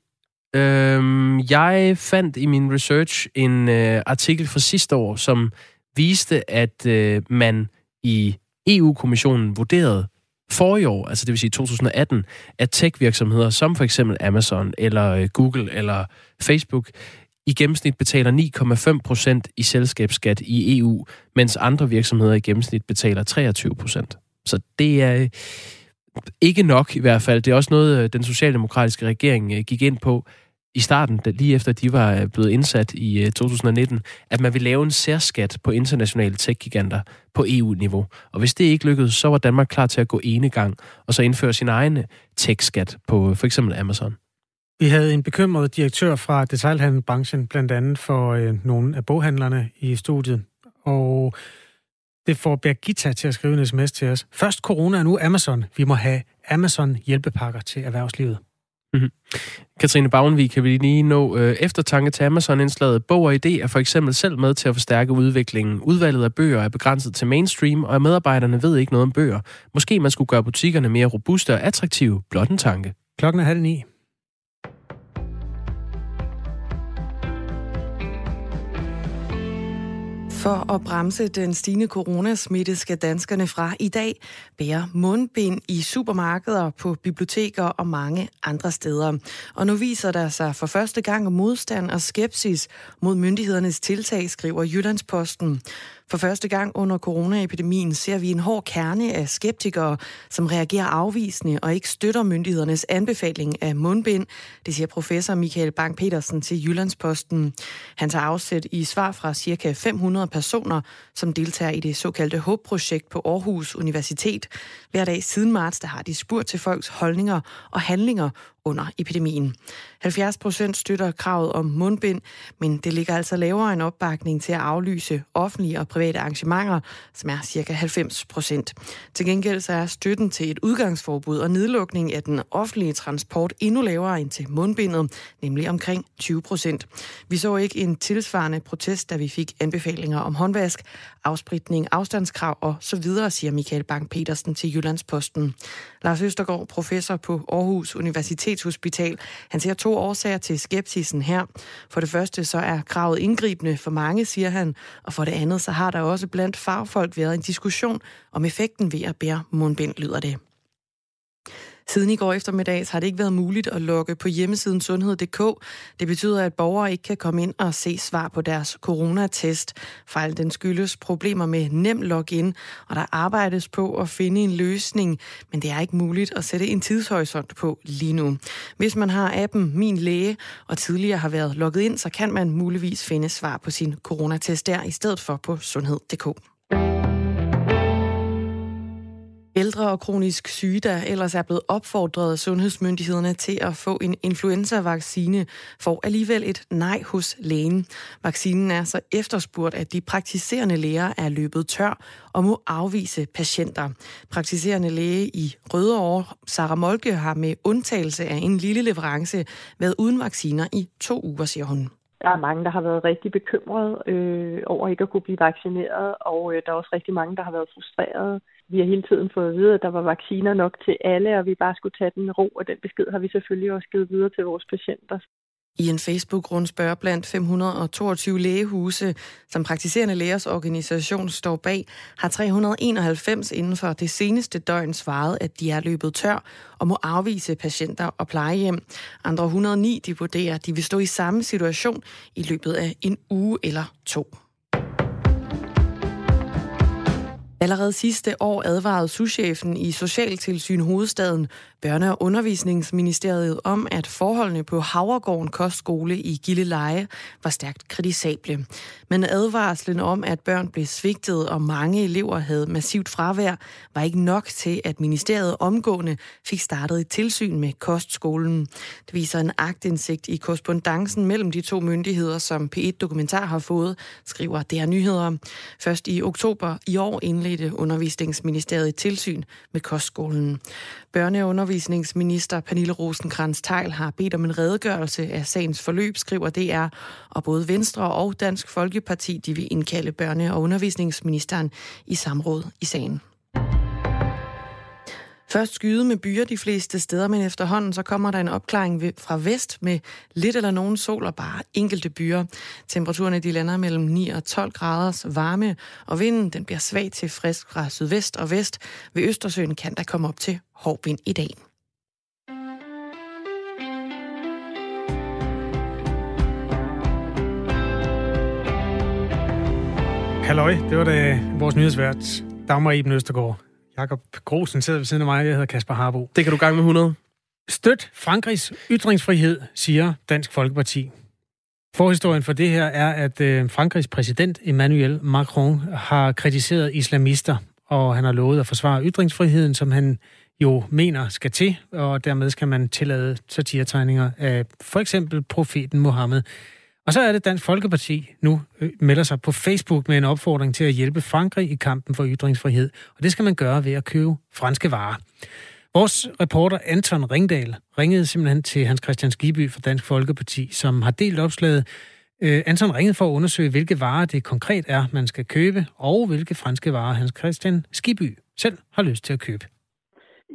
Øhm, jeg fandt i min research en øh, artikel fra sidste år, som viste, at øh, man i EU-kommissionen vurderede for i år, altså det vil sige 2018, at tech-virksomheder som for eksempel Amazon eller øh, Google eller Facebook i gennemsnit betaler 9,5 procent i selskabsskat i EU, mens andre virksomheder i gennemsnit betaler 23 procent. Så det er øh, ikke nok i hvert fald. Det er også noget, øh, den socialdemokratiske regering gik ind på i starten, da, lige efter de var øh, blevet indsat i øh, 2019, at man ville lave en særskat på internationale tech-giganter på EU-niveau. Og hvis det ikke lykkedes, så var Danmark klar til at gå ene gang og så indføre sin egen øh, tech-skat på for eksempel Amazon. Vi havde en bekymret direktør fra detailhandelsbranchen, blandt andet for øh, nogle af boghandlerne i studiet. Og Det får Birgitta til at skrive en sms til os. Først corona, nu Amazon. Vi må have Amazon hjælpepakker til erhvervslivet. Mm-hmm. Katrine Bagenvig, kan vi lige nå øh, eftertanke til Amazon-indslaget. Bog og idé er for eksempel selv med til at forstærke udviklingen. Udvalget af bøger er begrænset til mainstream, og medarbejderne ved ikke noget om bøger. Måske man skulle gøre butikkerne mere robuste og attraktive. Blot en tanke. Klokken er halv ni. For at bremse den stigende coronasmitte skal danskerne fra i dag bære mundbind i supermarkeder, på biblioteker og mange andre steder. Og nu viser der sig for første gang modstand og skepsis mod myndighedernes tiltag, skriver Jyllandsposten. For første gang under coronaepidemien ser vi en hård kerne af skeptikere, som reagerer afvisende og ikke støtter myndighedernes anbefaling af mundbind. Det siger professor Michael Bang-Petersen til Jyllandsposten. Han tager afsæt i svar fra ca. 500 personer, som deltager i det såkaldte HOPE-projekt på Aarhus Universitet. Hver dag siden marts der har de spurgt til folks holdninger og handlinger under epidemien. 70 procent støtter kravet om mundbind, men det ligger altså lavere en opbakning til at aflyse offentlige og private arrangementer, som er cirka 90 procent. Til gengæld så er støtten til et udgangsforbud og nedlukning af den offentlige transport endnu lavere end til mundbindet, nemlig omkring 20 procent. Vi så ikke en tilsvarende protest, da vi fik anbefalinger om håndvask, afspritning, afstandskrav og så videre, siger Michael Bang-Petersen til Jyllandsposten. Lars Østergaard, professor på Aarhus Universitet, Universitetshospital, han ser to årsager til skepsisen her. For det første så er kravet indgribende for mange, siger han, og for det andet så har der også blandt fagfolk været en diskussion om effekten ved at bære mundbind, lyder det. Siden i går eftermiddag har det ikke været muligt at logge på hjemmesiden sundhed.dk. Det betyder, at borgere ikke kan komme ind og se svar på deres coronatest. Fejl den skyldes problemer med nem login, og der arbejdes på at finde en løsning, men det er ikke muligt at sætte en tidshorisont på lige nu. Hvis man har appen Min Læge og tidligere har været logget ind, så kan man muligvis finde svar på sin coronatest der i stedet for på sundhed.dk. Ældre og kronisk syge, der ellers er blevet opfordret af sundhedsmyndighederne til at få en influenzavaccine, får alligevel et nej hos lægen. Vaccinen er så efterspurgt, at de praktiserende læger er løbet tør og må afvise patienter. Praktiserende læge i Rødovre, Sara Molke, har med undtagelse af en lille leverance været uden vacciner i to uger, siger hun. Der er mange, der har været rigtig bekymrede øh, over ikke at kunne blive vaccineret, og øh, der er også rigtig mange, der har været frustrerede vi har hele tiden fået at vide, at der var vacciner nok til alle, og vi bare skulle tage den ro, og den besked har vi selvfølgelig også givet videre til vores patienter. I en Facebook-rundspørg blandt 522 lægehuse, som praktiserende lægers organisation står bag, har 391 inden for det seneste døgn svaret, at de er løbet tør og må afvise patienter og plejehjem. Andre 109 de vurderer, at de vil stå i samme situation i løbet af en uge eller to. Allerede sidste år advarede souschefen i Socialtilsyn Hovedstaden Børne- og Undervisningsministeriet om, at forholdene på Havregården Kostskole i Gilleleje var stærkt kritisable. Men advarslen om, at børn blev svigtet og mange elever havde massivt fravær, var ikke nok til, at ministeriet omgående fik startet et tilsyn med kostskolen. Det viser en agtindsigt i korrespondancen mellem de to myndigheder, som P1 Dokumentar har fået, skriver DR Nyheder. Først i oktober i år indledte Undervisningsministeriet et tilsyn med kostskolen. Børne- og undervisningsminister Pernille rosenkrantz teil har bedt om en redegørelse af sagens forløb, skriver DR, og både Venstre og Dansk Folkeparti de vil indkalde børne- og undervisningsministeren i samråd i sagen. Først skyde med byer de fleste steder, men efterhånden så kommer der en opklaring fra vest med lidt eller nogen sol og bare enkelte byer. Temperaturerne de lander mellem 9 og 12 graders varme, og vinden den bliver svag til frisk fra sydvest og vest. Ved Østersøen kan der komme op til hård vind i dag. Halløj, det var da vores nyhedsvært, Dagmar Eben Østergaard. Jakob Grosen sidder ved siden af mig, jeg hedder Kasper Harbo. Det kan du gang med 100. Støt Frankrigs ytringsfrihed, siger Dansk Folkeparti. Forhistorien for det her er, at øh, Frankrigs præsident Emmanuel Macron har kritiseret islamister, og han har lovet at forsvare ytringsfriheden, som han jo mener skal til, og dermed skal man tillade satiretegninger af for eksempel profeten Mohammed. Og så er det Dansk Folkeparti nu øh, melder sig på Facebook med en opfordring til at hjælpe Frankrig i kampen for ytringsfrihed. Og det skal man gøre ved at købe franske varer. Vores reporter Anton Ringdal ringede simpelthen til Hans Christian Skiby fra Dansk Folkeparti, som har delt opslaget. Øh, Anton ringede for at undersøge, hvilke varer det konkret er, man skal købe, og hvilke franske varer Hans Christian Skiby selv har lyst til at købe.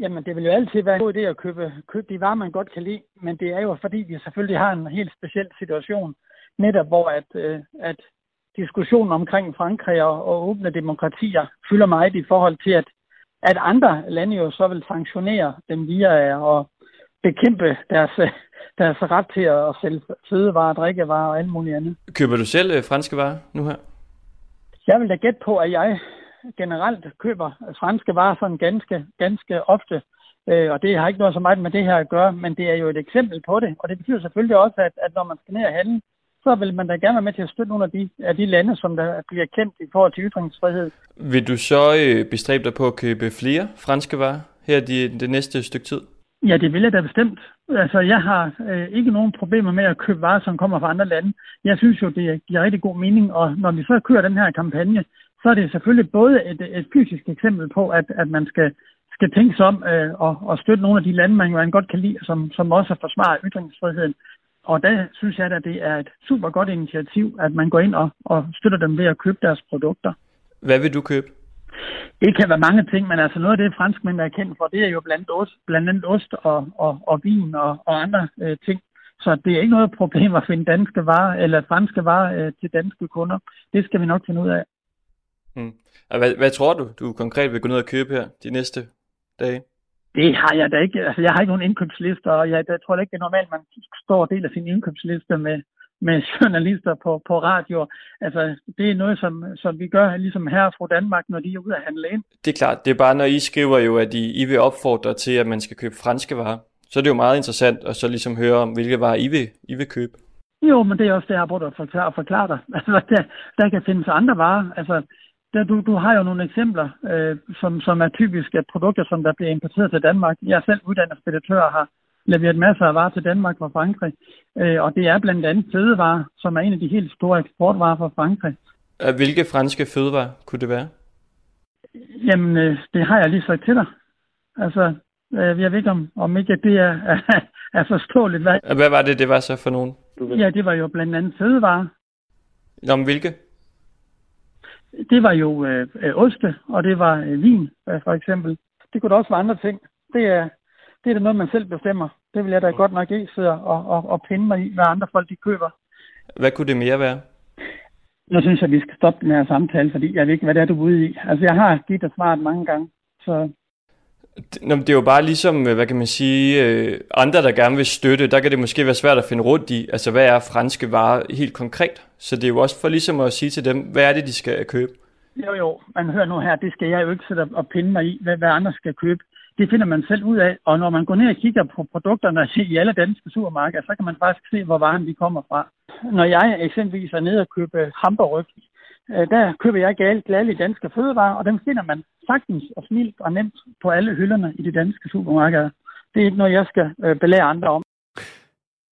Jamen, det vil jo altid være en god idé at købe, købe de varer, man godt kan lide, men det er jo fordi, vi selvfølgelig har en helt speciel situation, netop hvor at, øh, at diskussionen omkring Frankrig og, og åbne demokratier fylder meget i forhold til, at, at andre lande jo så vil sanktionere dem via at bekæmpe deres, deres ret til at sælge fødevarer, drikkevarer og alt muligt andet. Køber du selv øh, franske varer nu her? Jeg vil da gætte på, at jeg generelt køber franske varer sådan ganske, ganske ofte. Øh, og det har ikke noget så meget med det her at gøre, men det er jo et eksempel på det. Og det betyder selvfølgelig også, at, at når man skal ned og handle, så vil man da gerne være med til at støtte nogle af de, af de lande, som der bliver kendt i forhold til ytringsfrihed. Vil du så øh, bestræbe dig på at købe flere franske varer her de, det næste stykke tid? Ja, det vil jeg da bestemt. Altså, jeg har øh, ikke nogen problemer med at købe varer, som kommer fra andre lande. Jeg synes jo, det giver rigtig god mening, og når vi så kører den her kampagne, så er det selvfølgelig både et, et fysisk eksempel på, at, at man skal, skal tænke sig om øh, og, og støtte nogle af de lande, man, man godt kan lide, som, som også forsvarer ytringsfriheden. Og der synes jeg, at det er et super godt initiativ, at man går ind og, og støtter dem ved at købe deres produkter. Hvad vil du købe? Det kan være mange ting, men altså noget af det, franskmænd er kendt for, det er jo blandt, ost, blandt andet ost og, og, og vin og, og andre øh, ting. Så det er ikke noget problem at finde danske varer eller franske varer øh, til danske kunder. Det skal vi nok finde ud af. Hmm. Hvad, hvad tror du, du konkret vil gå ned og købe her de næste dage? Det har jeg da ikke. Altså, jeg har ikke nogen indkøbslister, og jeg, jeg tror da ikke, det er normalt, man står og deler sin indkøbsliste med, med journalister på, på radio. Altså, det er noget, som, som vi gør ligesom her fra Danmark, når de er ude at handle ind. Det er klart. Det er bare, når I skriver jo, at I, I vil opfordre til, at man skal købe franske varer. Så er det jo meget interessant at så ligesom høre om, hvilke varer I vil, I vil købe. Jo, men det er også det, jeg har brugt at forklare, forklare dig. Altså, der, der kan findes andre varer. Altså, der, du, du har jo nogle eksempler, øh, som, som er typiske produkter, som der bliver importeret til Danmark. Jeg er selv uddannet speditør og har leveret masser af varer til Danmark fra Frankrig. Øh, og det er blandt andet fødevarer, som er en af de helt store eksportvarer fra Frankrig. Hvilke franske fødevarer kunne det være? Jamen, øh, det har jeg lige sagt til dig. Altså, øh, jeg ved ikke, om, om ikke det er, er, er forståeligt. Hvad... Hvad var det, det var så for nogen? Ja, det var jo blandt andet fødevarer. Om hvilke? Det var jo øh, øh, oste, og det var øh, vin, øh, for eksempel. Det kunne da også være andre ting. Det er, det er da noget, man selv bestemmer. Det vil jeg da godt nok ikke sidde og, og, og pinde mig i, hvad andre folk de køber. Hvad kunne det mere være? Nu synes jeg, vi skal stoppe den her samtale, fordi jeg ved ikke, hvad det er, du er ude i. Altså, jeg har givet dig svaret mange gange, så... Nå, det er jo bare ligesom, hvad kan man sige, øh, andre, der gerne vil støtte, der kan det måske være svært at finde rundt i, altså hvad er franske varer helt konkret? Så det er jo også for ligesom at sige til dem, hvad er det, de skal købe? Jo, jo, man hører nu her, det skal jeg jo ikke sætte og pinde mig i, hvad, hvad andre skal købe det finder man selv ud af. Og når man går ned og kigger på produkterne i alle danske supermarkeder, så kan man faktisk se, hvor varen de kommer fra. Når jeg eksempelvis er nede og køber hamburg, øh, der køber jeg galt glædelige danske fødevarer, og dem finder man sagtens og smilt og nemt på alle hylderne i de danske supermarkeder. Det er ikke noget, jeg skal øh, belære andre om.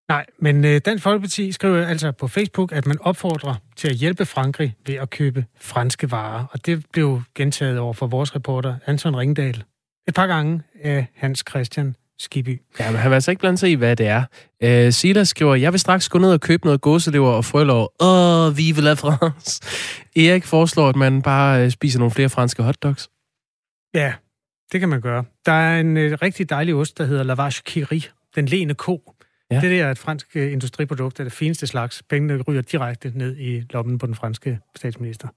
Nej, men øh, Dansk Folkeparti skriver altså på Facebook, at man opfordrer til at hjælpe Frankrig ved at købe franske varer. Og det blev gentaget over for vores reporter Anton Ringdal et par gange af Hans Christian Skiby. Ja, men han vil altså ikke blande sig i, hvad det er. Uh, Silas skriver, jeg vil straks gå ned og købe noget gåselever og frølår. Åh, vive la France. Erik foreslår, at man bare uh, spiser nogle flere franske hotdogs. Ja, det kan man gøre. Der er en uh, rigtig dejlig ost, der hedder Lavage Kiri, den lene ko. Ja. Det der er et fransk uh, industriprodukt af det fineste slags. Pengene ryger direkte ned i lommen på den franske statsminister.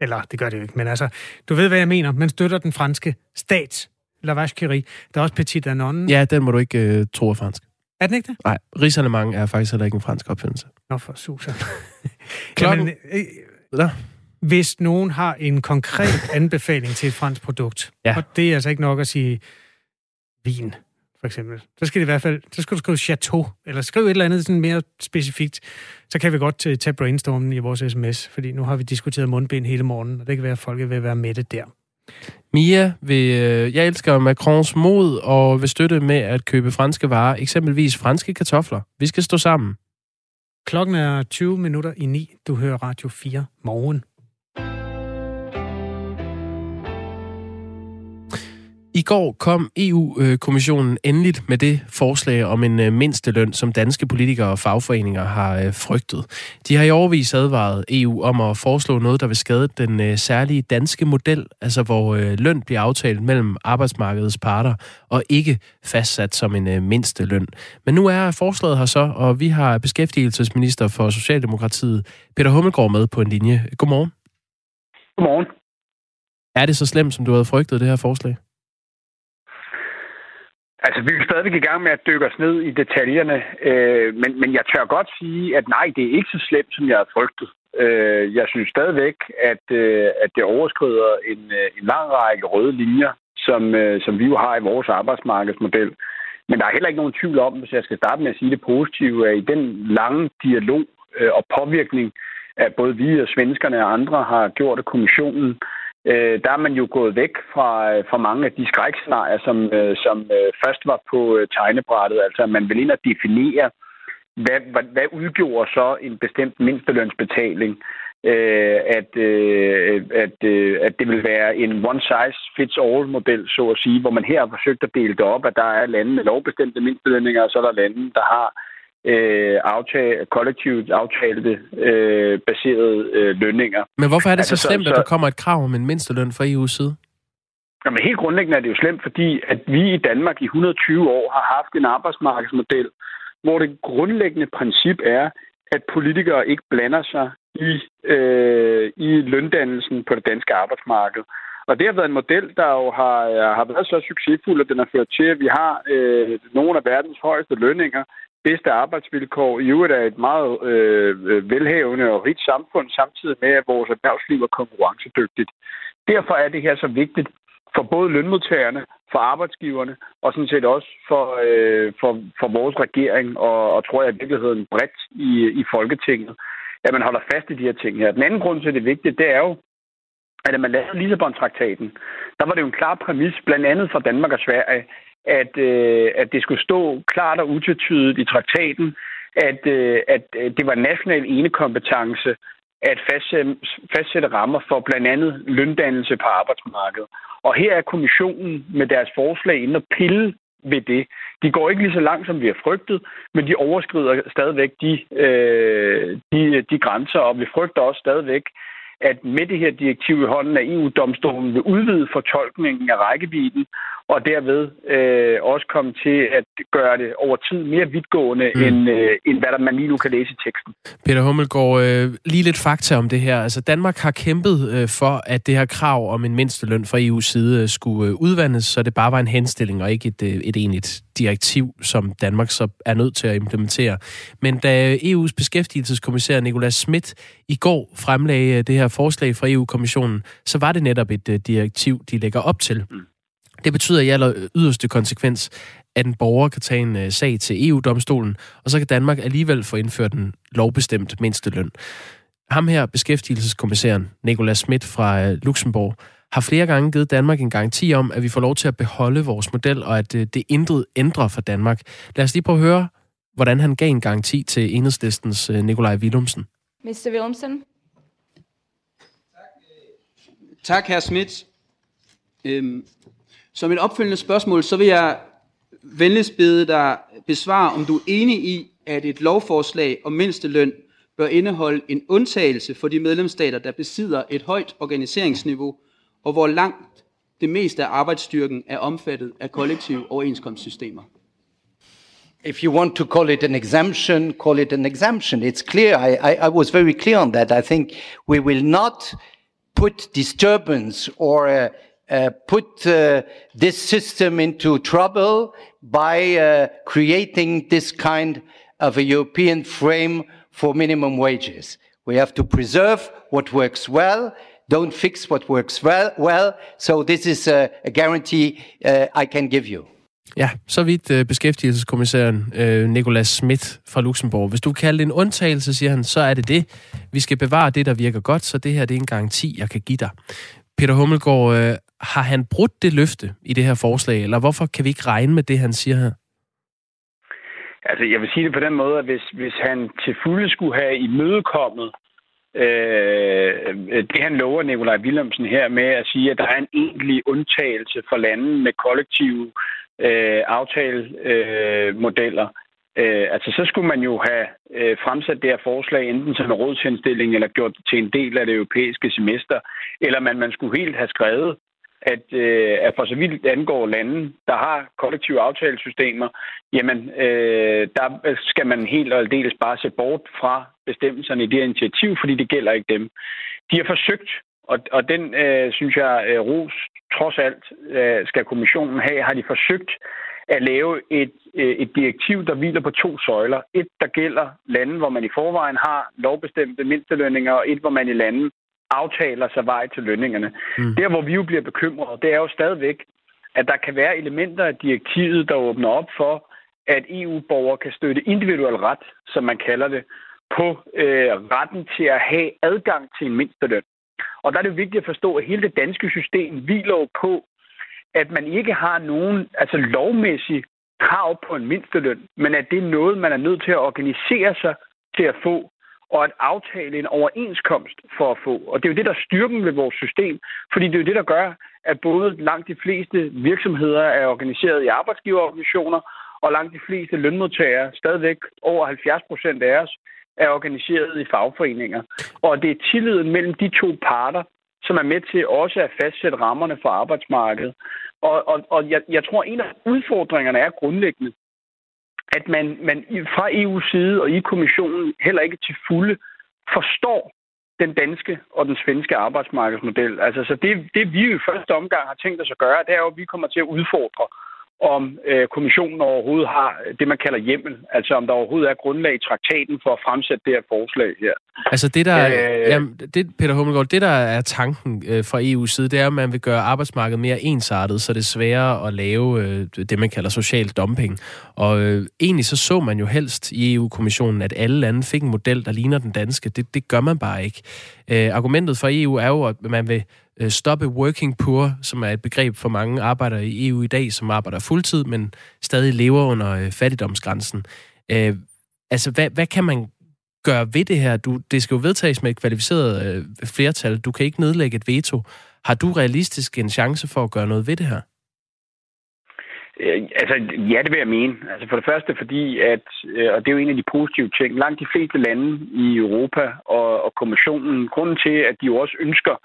Eller, det gør det jo ikke, men altså, du ved, hvad jeg mener. Man støtter den franske stat Lavage Curie. Der er også Petit Danone. Ja, den må du ikke uh, tro er fransk. Er den ikke det? Nej, risalemang er faktisk heller ikke en fransk opfindelse. Nå, for susan. Klokken... Jamen, øh, hvis nogen har en konkret anbefaling til et fransk produkt, ja. og det er altså ikke nok at sige vin, for eksempel. Så skal det i hvert fald, så skal du skrive chateau, eller skrive et eller andet sådan mere specifikt. Så kan vi godt øh, tage brainstormen i vores sms, fordi nu har vi diskuteret mundbind hele morgenen, og det kan være, at folk vil være med det der. Mia vil, øh, jeg elsker Macrons mod og vil støtte med at købe franske varer, eksempelvis franske kartofler. Vi skal stå sammen. Klokken er 20 minutter i 9. Du hører Radio 4 morgen. I går kom EU-kommissionen endeligt med det forslag om en øh, mindsteløn, som danske politikere og fagforeninger har øh, frygtet. De har i overvis advaret EU om at foreslå noget, der vil skade den øh, særlige danske model, altså hvor løn bliver aftalt mellem arbejdsmarkedets parter og ikke fastsat som en mindsteløn. Men nu er forslaget her så, og vi har beskæftigelsesminister for Socialdemokratiet, Peter Hummelgaard, med på en linje. Godmorgen. Godmorgen. Er det så slemt, som du havde frygtet, det her forslag? Altså, vi er stadigvæk i gang med at dykke os ned i detaljerne, øh, men, men jeg tør godt sige, at nej, det er ikke så slemt, som jeg havde frygtet. Øh, jeg synes stadigvæk, at, øh, at det overskrider en, øh, en lang række røde linjer, som, øh, som vi jo har i vores arbejdsmarkedsmodel. Men der er heller ikke nogen tvivl om, hvis jeg skal starte med at sige det positive, at i den lange dialog øh, og påvirkning, at både vi og svenskerne og andre har gjort af kommissionen, øh, øh, der er man jo gået væk fra, øh, fra mange af de skrækscenarier, som, øh, som øh, først var på øh, tegnebrættet. Altså, man vil ind og definere, hvad, hvad, hvad udgjorde så en bestemt mindstelønsbetaling? Øh, at, øh, at, øh, at det vil være en one-size-fits-all-model, så at sige, hvor man her har forsøgt at dele det op, at der er lande med lovbestemte mindstelønninger, og så er der lande, der har øh, aftale, kollektivt aftalte øh, baserede øh, lønninger. Men hvorfor er det altså, så slemt, så, at der kommer et krav om en mindsteløn fra EU's side? Jamen helt grundlæggende er det jo slemt, fordi at vi i Danmark i 120 år har haft en arbejdsmarkedsmodel, hvor det grundlæggende princip er, at politikere ikke blander sig i, øh, i løndannelsen på det danske arbejdsmarked. Og det har været en model, der jo har, har været så succesfuld, at den har ført til, at vi har øh, nogle af verdens højeste lønninger bedste arbejdsvilkår. I øvrigt er et meget øh, velhavende og rigt samfund, samtidig med, at vores erhvervsliv er konkurrencedygtigt. Derfor er det her så vigtigt for både lønmodtagerne, for arbejdsgiverne og sådan set også for, øh, for, for vores regering og, og tror jeg i virkeligheden bredt i, i Folketinget, at man holder fast i de her ting her. Den anden grund til, at det er vigtigt, det er jo, at da man lavede Lissabon-traktaten, der var det jo en klar præmis, blandt andet for Danmark og Sverige, at, øh, at det skulle stå klart og utvetydigt i traktaten, at, øh, at øh, det var national enekompetence at fastsætte, fastsætte rammer for blandt andet løndannelse på arbejdsmarkedet. Og her er kommissionen med deres forslag inde og pille ved det. De går ikke lige så langt, som vi har frygtet, men de overskrider stadigvæk de, øh, de, de grænser, og vi frygter også stadigvæk, at med det her direktiv i hånden af EU-domstolen vil udvide fortolkningen af rækkevidden, og derved øh, også komme til at gøre det over tid mere vidtgående, mm. end, øh, end hvad der man lige nu kan læse i teksten. Peter Hummelgaard, øh, lige lidt fakta om det her. Altså Danmark har kæmpet øh, for, at det her krav om en mindsteløn fra EU's side øh, skulle øh, udvandes, så det bare var en henstilling og ikke et, øh, et enigt direktiv, som Danmark så er nødt til at implementere. Men da EU's beskæftigelseskommissær Nicolas Schmidt i går fremlagde øh, det her forslag fra EU-kommissionen, så var det netop et øh, direktiv, de lægger op til. Mm. Det betyder i aller yderste konsekvens, at en borger kan tage en øh, sag til EU-domstolen, og så kan Danmark alligevel få indført en lovbestemt mindsteløn. Ham her, beskæftigelseskommissæren Nicolas Schmidt fra øh, Luxembourg, har flere gange givet Danmark en garanti om, at vi får lov til at beholde vores model, og at øh, det intet ændrer for Danmark. Lad os lige prøve at høre, hvordan han gav en garanti til enhedslistens Nikolaj Willumsen. Mr. Willumsen. Tak, herr Schmidt. Øhm, som et opfølgende spørgsmål, så vil jeg venligst bede dig besvare, om du er enig i, at et lovforslag om mindsteløn bør indeholde en undtagelse for de medlemsstater, der besidder et højt organiseringsniveau, og hvor langt det meste af arbejdsstyrken er omfattet af kollektive overenskomstsystemer. If you want to call it an exemption, call it an exemption. It's clear. I, I, I was very clear on that. I think we will not put disturbance or uh, uh, put uh, this system into trouble by uh, creating this kind of a European frame for minimum wages. We have to preserve what works well, don't fix what works well. well. So this is a, a guarantee uh, I can give you. Ja, så vidt uh, beskæftigelseskommissæren uh, Nicolas Schmidt fra Luxembourg. Hvis du kalder det en undtagelse, siger han, så er det det. Vi skal bevare det, der virker godt, så det her det er en garanti, jeg kan give dig. Peter Hummelgaard, uh, har han brudt det løfte i det her forslag, eller hvorfor kan vi ikke regne med det, han siger her? Altså, jeg vil sige det på den måde, at hvis, hvis han til fulde skulle have imødekommet øh, det, han lover Nikolaj Willemsen her med at sige, at der er en egentlig undtagelse for lande med kollektive øh, aftalemodeller, øh, øh, altså så skulle man jo have øh, fremsat det her forslag enten som en rådsindstilling, eller gjort det til en del af det europæiske semester, eller man, man skulle helt have skrevet, at, øh, at for så vidt angår lande, der har kollektive aftalesystemer, jamen øh, der skal man helt og aldeles bare se bort fra bestemmelserne i det her initiativ, fordi det gælder ikke dem. De har forsøgt, og, og den øh, synes jeg, øh, ros trods alt øh, skal kommissionen have, har de forsøgt at lave et, øh, et direktiv, der hviler på to søjler. Et, der gælder lande, hvor man i forvejen har lovbestemte mindstelønninger, og et, hvor man i lande aftaler sig vej til lønningerne. Mm. Der, hvor vi jo bliver bekymrede, det er jo stadigvæk, at der kan være elementer af direktivet, der åbner op for, at EU-borgere kan støtte individuel ret, som man kalder det, på øh, retten til at have adgang til en mindsteløn. Og der er det vigtigt at forstå, at hele det danske system hviler på, at man ikke har nogen altså lovmæssig krav på en mindsteløn, men at det er noget, man er nødt til at organisere sig til at få, og at aftale en overenskomst for at få. Og det er jo det, der er styrken ved vores system, fordi det er jo det, der gør, at både langt de fleste virksomheder er organiseret i arbejdsgiverorganisationer, og langt de fleste lønmodtagere, stadigvæk over 70 procent af os, er organiseret i fagforeninger. Og det er tilliden mellem de to parter, som er med til også at fastsætte rammerne for arbejdsmarkedet. Og, og, og jeg, jeg tror, en af udfordringerne er grundlæggende, at man, man fra EU's side og i kommissionen heller ikke til fulde forstår den danske og den svenske arbejdsmarkedsmodel. Altså, så det, det vi i første omgang har tænkt os at gøre, det er jo, at vi kommer til at udfordre om øh, kommissionen overhovedet har det, man kalder hjemmel. Altså om der overhovedet er grundlag i traktaten for at fremsætte det her forslag her. Altså det, der, øh, jamen, det, Peter Hummelgaard, det der er tanken øh, fra EU's side, det er, at man vil gøre arbejdsmarkedet mere ensartet, så det er sværere at lave øh, det, man kalder social dumping. Og øh, egentlig så så man jo helst i EU-kommissionen, at alle lande fik en model, der ligner den danske. Det, det gør man bare ikke. Øh, argumentet fra EU er jo, at man vil øh, stoppe working poor, som er et begreb for mange arbejdere i EU i dag, som arbejder fuldtid, men stadig lever under øh, fattigdomsgrænsen. Øh, altså, hvad, hvad kan man gøre ved det her? Du, det skal jo vedtages med et kvalificeret øh, flertal. Du kan ikke nedlægge et veto. Har du realistisk en chance for at gøre noget ved det her? Øh, altså, ja, det vil jeg mene. Altså for det første fordi, at, øh, og det er jo en af de positive ting, langt de fleste lande i Europa og, og kommissionen, grunden til, at de jo også ønsker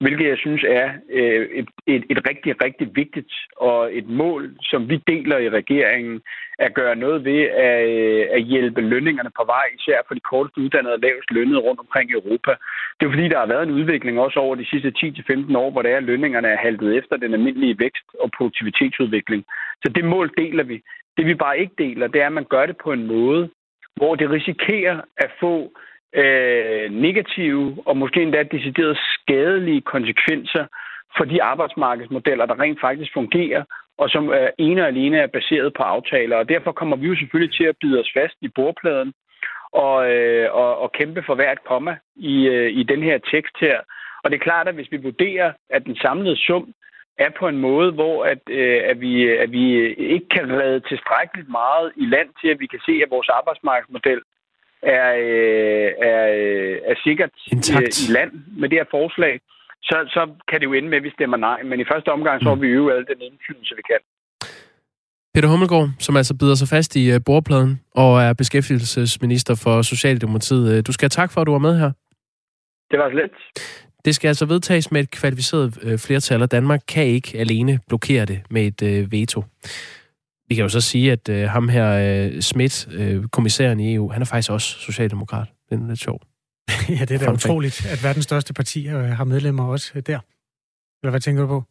hvilket jeg synes er øh, et, et, et rigtig, rigtig vigtigt og et mål, som vi deler i regeringen, at gøre noget ved at, øh, at hjælpe lønningerne på vej, især for de kortest uddannede og lavest lønnede rundt omkring i Europa. Det er fordi, der har været en udvikling også over de sidste 10-15 år, hvor det er, lønningerne er haltet efter den almindelige vækst og produktivitetsudvikling. Så det mål deler vi. Det vi bare ikke deler, det er, at man gør det på en måde, hvor det risikerer at få øh, negative og måske endda decideret skadelige konsekvenser for de arbejdsmarkedsmodeller, der rent faktisk fungerer, og som er ene og alene er baseret på aftaler. Og derfor kommer vi jo selvfølgelig til at bide os fast i bordpladen og, øh, og, og kæmpe for hvert komma i, øh, i den her tekst her. Og det er klart, at hvis vi vurderer, at den samlede sum er på en måde, hvor at, øh, at, vi, at vi ikke kan redde tilstrækkeligt meget i land til, at vi kan se, at vores arbejdsmarkedsmodel er, øh, er, øh, er sikkert Intakt. i land med det her forslag, så, så kan det jo ende med, at vi stemmer nej. Men i første omgang, så har vi øvet alle den indflydelse, vi kan. Peter Hummelgaard, som altså bider sig fast i øh, bordpladen og er beskæftigelsesminister for Socialdemokratiet. Du skal have tak for, at du var med her. Det var så let. Det skal altså vedtages med et kvalificeret flertal, og Danmark kan ikke alene blokere det med et veto. Vi kan jo så sige, at øh, ham her, øh, Schmidt, øh, kommissæren i EU, han er faktisk også socialdemokrat. Det er lidt sjovt. ja, det er da utroligt, at verdens største parti øh, har medlemmer også øh, der. Eller hvad tænker du på?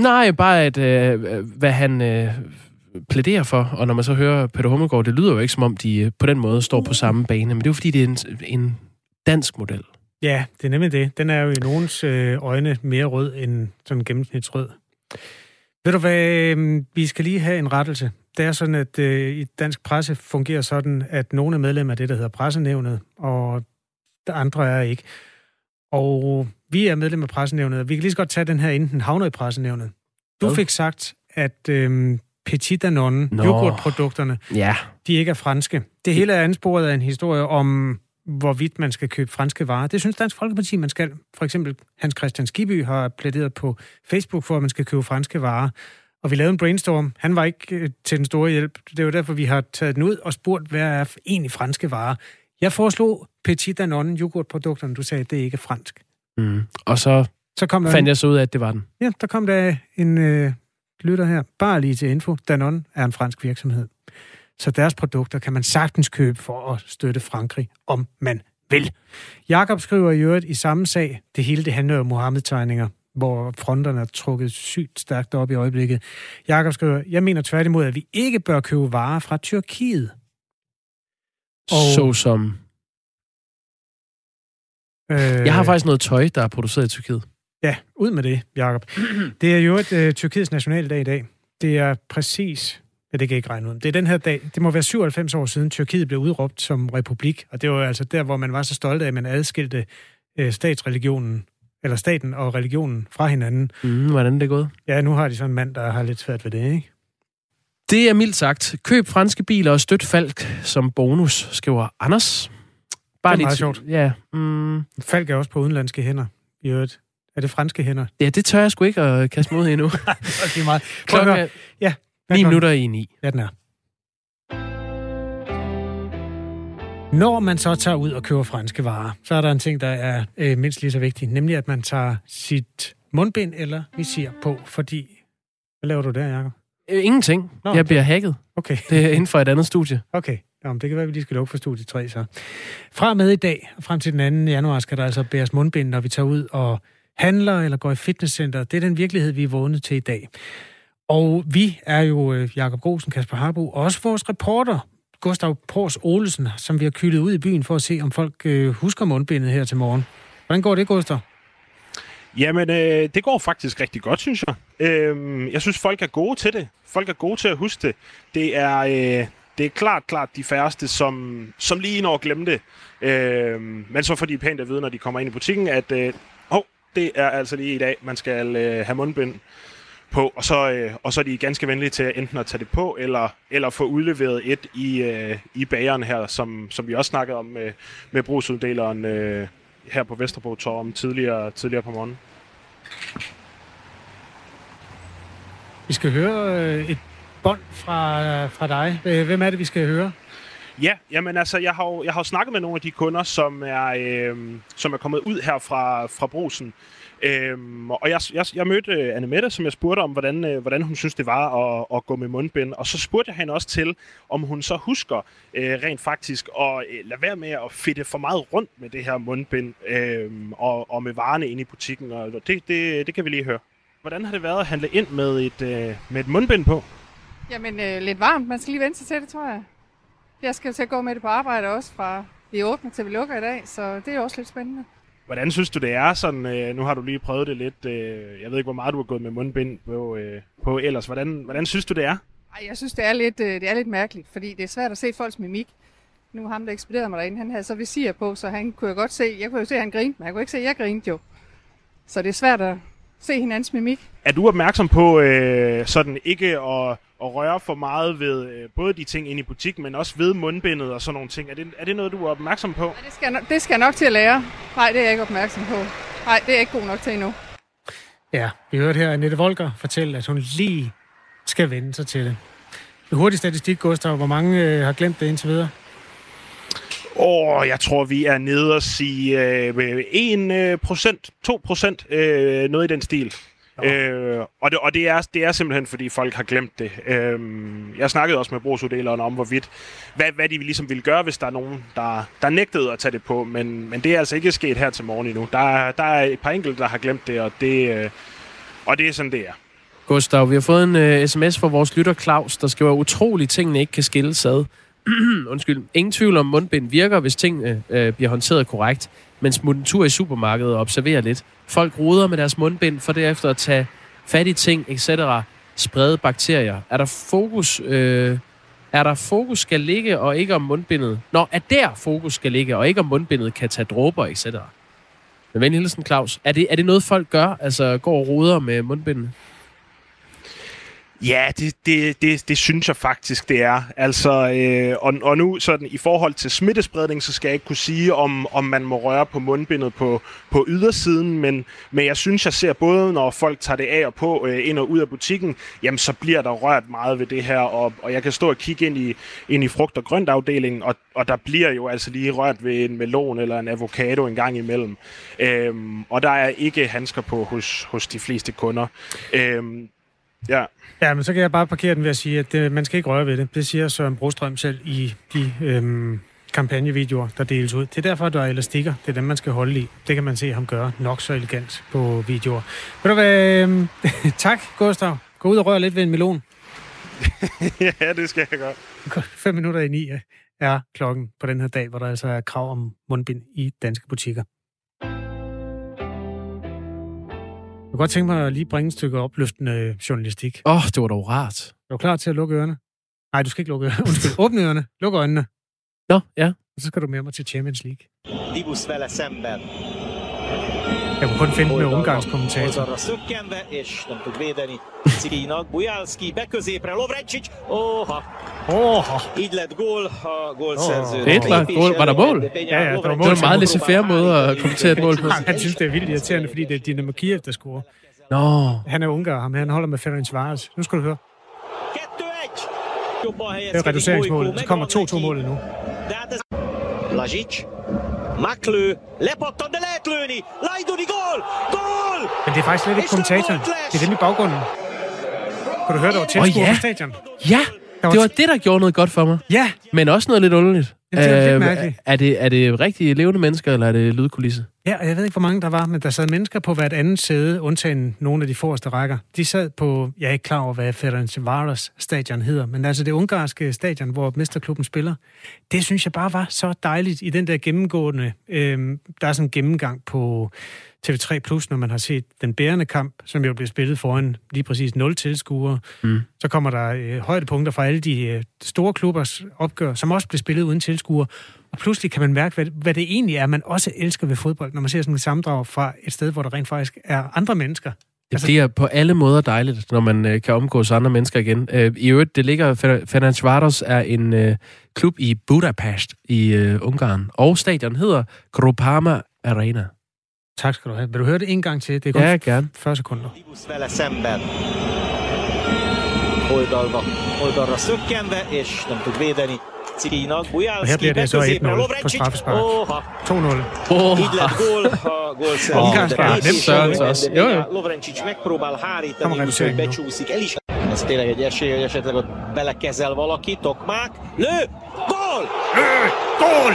Nej, bare at, øh, hvad han øh, plæderer for, og når man så hører Peter Hummelgaard, det lyder jo ikke som om, de øh, på den måde står på samme bane, men det er jo fordi, det er en, en dansk model. Ja, det er nemlig det. Den er jo i nogens øh, øjne mere rød end sådan gennemsnitsrød. Ved du hvad, øhm, vi skal lige have en rettelse. Det er sådan, at øh, i dansk presse fungerer sådan, at nogle er medlemmer af det, der hedder pressenævnet, og der andre er ikke. Og vi er medlem af pressenævnet, og vi kan lige så godt tage den her, inden den havner i pressenævnet. Du fik sagt, at øh, Petit Danone, Nå. yoghurtprodukterne, Ja. de ikke er franske. Det hele er ansporet af en historie om, hvorvidt man skal købe franske varer. Det synes Dansk Folkeparti, man skal. For eksempel Hans Christian Skiby har plæderet på Facebook for, at man skal købe franske varer. Og vi lavede en brainstorm. Han var ikke øh, til den store hjælp. Det er jo derfor, vi har taget den ud og spurgt, hvad er egentlig franske varer. Jeg foreslog Petit Danone, yoghurtprodukterne. Du sagde, at det ikke er fransk. Mm. Og så, så kom der fandt en, jeg så ud af, at det var den. Ja, der kom der en øh, lytter her. Bare lige til info. Danone er en fransk virksomhed. Så deres produkter kan man sagtens købe for at støtte Frankrig, om man vil. Jakob skriver i øvrigt i samme sag, det hele det handler om Mohammed-tegninger, hvor fronterne er trukket sygt stærkt op i øjeblikket. Jakob skriver, jeg mener tværtimod, at vi ikke bør købe varer fra Tyrkiet. Og... Så som... Øh, Jeg har faktisk noget tøj, der er produceret i Tyrkiet. Ja, ud med det, Jacob. Det er jo et uh, Tyrkiets nationaldag i dag. Det er præcis... Ja, det kan jeg ikke regne ud. Det er den her dag. Det må være 97 år siden, Tyrkiet blev udråbt som republik. Og det var altså der, hvor man var så stolt af, at man adskilte uh, statsreligionen, eller staten og religionen fra hinanden. Mm, hvordan er det gået? Ja, nu har de sådan en mand, der har lidt svært ved det, ikke? Det er mildt sagt. Køb franske biler og støt Falk som bonus, skriver Anders. Bare det er lige meget sjovt. Ja. Mm, Falk er også på udenlandske hænder, i øvrigt. Er det franske hænder? ja, det tør jeg sgu ikke at kaste mod endnu. det er meget. Klokken høre. er Ja. 9 minutter i 9. Ja, den er. Når man så tager ud og køber franske varer, så er der en ting, der er øh, mindst lige så vigtig, nemlig at man tager sit mundbind eller visir på, fordi... Hvad laver du der, Jacob? Øh, ingenting. Nå, jeg bliver hacket. Okay. Det er inden for et andet studie. Okay, Jamen, det kan være, at vi lige skal lukke for studie 3 så. Fra med i dag, og frem til den 2. januar, skal der altså bæres mundbind, når vi tager ud og handler eller går i fitnesscenter. Det er den virkelighed, vi er vågnet til i dag. Og vi er jo øh, Jakob Grosen, Kasper Harbo, og også vores reporter, Gustav Pors Olesen, som vi har kyldet ud i byen for at se, om folk øh, husker mundbindet her til morgen. Hvordan går det, Gustav? Jamen, øh, det går faktisk rigtig godt, synes jeg. Øh, jeg synes, folk er gode til det. Folk er gode til at huske det. Det er, øh, det er klart, klart de færreste, som, som lige når at glemme det. Øh, men så får de pænt at vide, når de kommer ind i butikken, at øh, oh, det er altså lige i dag, man skal øh, have mundbind på. Og så, øh, og så er de ganske venlige til enten at tage det på, eller, eller få udleveret et i, øh, i bageren her, som, som vi også snakkede om med, med brugsuddeleren øh, her på Vesterbro Torv tidligere, tidligere på morgenen. Vi skal høre øh, et bånd fra, fra dig. Øh, Hvem er det, vi skal høre? Ja, jamen altså, jeg har jo, jeg har jo snakket med nogle af de kunder, som er, øh, som er kommet ud her fra, fra brusen. Øhm, og jeg, jeg, jeg mødte øh, Anne Mette, som jeg spurgte om, hvordan, øh, hvordan hun synes, det var at, at gå med mundbind. Og så spurgte jeg hende også til, om hun så husker øh, rent faktisk at øh, lade være med at fedte for meget rundt med det her mundbind øh, og, og med varerne inde i butikken. Og det, det, det kan vi lige høre. Hvordan har det været at handle ind med et, øh, med et mundbind på? Jamen, øh, lidt varmt. Man skal lige vente sig til det, tror jeg. Jeg skal til at gå med det på arbejde også fra vi åbner til vi lukker i dag, så det er også lidt spændende. Hvordan synes du, det er sådan, øh, nu har du lige prøvet det lidt, øh, jeg ved ikke, hvor meget du har gået med mundbind på, øh, på ellers. Hvordan, hvordan synes du, det er? Ej, jeg synes, det er, lidt, øh, det er lidt mærkeligt, fordi det er svært at se folks mimik. Nu ham, der ekspederede mig derinde, han havde så visir på, så han kunne jeg godt se, jeg kunne jo se, at han grinte, men han kunne ikke se, at jeg grinte jo. Så det er svært at se hinandens mimik. Er du opmærksom på øh, sådan ikke at, at røre for meget ved øh, både de ting inde i butikken, men også ved mundbindet og sådan nogle ting? Er det, er det noget, du er opmærksom på? Det skal, jeg det skal jeg nok til at lære. Nej, det er jeg ikke opmærksom på. Nej, det er jeg ikke god nok til endnu. Ja, vi hørte her Annette Volker fortælle, at hun lige skal vende sig til det. En hurtig statistik, Gustav. Hvor mange øh, har glemt det indtil videre? Åh, jeg tror, vi er nede og sige øh, 1 øh, procent, 2 procent, øh, noget i den stil. Øh, og det, og det, er, det er simpelthen, fordi folk har glemt det. Øh, jeg snakkede også med brugsuddeleren om, hvorvidt, hvad, hvad de ligesom ville gøre, hvis der er nogen, der, der nægtede at tage det på. Men, men det er altså ikke sket her til morgen endnu. Der, er- der er et par enkelte, der har glemt det, og det, øh, og det er sådan, det er. Gustav, vi har fået en uh, sms fra vores lytter Claus, der skriver, utrolige tingene ikke kan skilles ad. Undskyld. Ingen tvivl om, mundbind virker, hvis tingene øh, bliver håndteret korrekt. Men smut en tur i supermarkedet og observer lidt. Folk ruder med deres mundbind for derefter at tage fat i ting, etc. Sprede bakterier. Er der fokus... Øh, er der fokus skal ligge, og ikke om mundbindet... Nå, er der fokus skal ligge, og ikke om mundbindet kan tage dråber, etc. Men venlig hilsen, Claus. Er det, er det noget, folk gør? Altså går og ruder med mundbindet? Ja, det, det, det, det synes jeg faktisk, det er. Altså, øh, og, og nu sådan i forhold til smittespredning, så skal jeg ikke kunne sige, om, om man må røre på mundbindet på, på ydersiden, men, men jeg synes, jeg ser både, når folk tager det af og på øh, ind og ud af butikken, jamen så bliver der rørt meget ved det her, og, og jeg kan stå og kigge ind i, ind i frugt- og grøntafdelingen, og, og der bliver jo altså lige rørt ved en melon eller en avocado en gang imellem. Øhm, og der er ikke handsker på hos, hos de fleste kunder. Øhm, ja. Ja, men så kan jeg bare parkere den ved at sige, at det, man skal ikke røre ved det. Det siger Søren Brostrøm selv i de øhm, kampagnevideoer, der deles ud. Det er derfor, der er elastikker. Det er dem, man skal holde i. Det kan man se ham gøre nok så elegant på videoer. Ved du hvad? Øhm, tak, Gustav. Gå ud og rør lidt ved en melon. ja, det skal jeg. Godt, Fem minutter i ni er klokken på den her dag, hvor der altså er krav om mundbind i danske butikker. Kunne godt tænke mig at lige bringe et stykke opløftende journalistik. Åh, oh, det var dog rart. Er du klar til at lukke ørerne? Nej, du skal ikke lukke ørerne. Undskyld, åbne ørerne. Luk øjnene. Nå, ja. Og så skal du med mig til Champions League. Dibusz vele szemben. Jeg kunne kun finde den med Ungarns kommentator. Szökkenve, és nem tud védeni Cikinak. Bujalski beközépre, Lovrencic. Óha! Óha! Így lett gól a gólszerző. Det er et klart mål. Var der mål? Ja, ja, der var Det mål. var en meget laissez-faire måde at kommentere et mål på. Han synes, det er vildt irriterende, fordi det er Dynamo Kiev, der scorer. Nå. Han er ungar, ham han holder med Ferenc Vares. Nu skal du høre. Det er reduceringsmålet. Så kommer megvan 2-2 målet nu. De hát ez... Lazic. Maklő. Lepattan, de lehet lőni. Lajdoni gól! Gól! Men det er faktisk slet ikke kommentatoren. Det er dem i baggrunden. Kan du høre, der var tilskuer Åh, ja. på stadion? Ja, det var det, der gjorde noget godt for mig. Ja. Men også noget lidt underligt. Det er lidt Øh, mærkeligt. Er det, er det rigtige levende mennesker, eller er det lydkulisse? Ja, og jeg ved ikke, hvor mange der var, men der sad mennesker på hvert andet sæde, undtagen nogle af de forreste rækker. De sad på, jeg er ikke klar over, hvad Ferencvaros stadion hedder, men altså det ungarske stadion, hvor Mesterklubben spiller. Det synes jeg bare var så dejligt i den der gennemgående, øh, der er sådan en gennemgang på TV3 Plus, når man har set den bærende kamp, som jo blev spillet foran lige præcis 0 tilskuere. Mm. Så kommer der øh, højdepunkter fra alle de øh, store klubbers opgør, som også blev spillet uden tilskuere. Og pludselig kan man mærke, hvad, hvad det egentlig er, man også elsker ved fodbold, når man ser sådan et sammendrag fra et sted, hvor der rent faktisk er andre mennesker. Det bliver på alle måder dejligt, når man øh, kan omgås andre mennesker igen. Øh, I øvrigt, det ligger, Ferencvaros er en øh, klub i Budapest i øh, Ungarn, og stadion hedder Groupama Arena. Tak skal du have. Vil du høre det en gang til? Det er kun Ja, gerne. 40 sekunder. Oldalba, oldalra szökkenve, és nem tud védeni. Cikinak, så beközépre, 1-0 på Lovrencic. straffespark. Óha! 2-0. Így lett gól a gólszerző. Ungarska, De nem előtt, az. Lovrencic megpróbál hárítani, úgyhogy becsúszik el is. Ez tényleg egy esély, hogy esetleg ott belekezel valaki. Tokmák. Lő! Gól! Gól!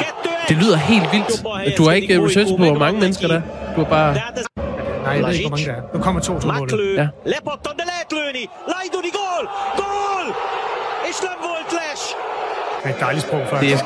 Det lyder helt vildt. Du har ikke øh, research på, hvor mange mennesker der er. Du har bare... Nej, jeg ved ikke, hvor mange der er. Nu kommer 2-2 målet. Maklő, Ja. lepattan, de lehet lőni! Lajdoni gól! Gól! És nem volt les! Det er et dejligt sprog, Det faktisk.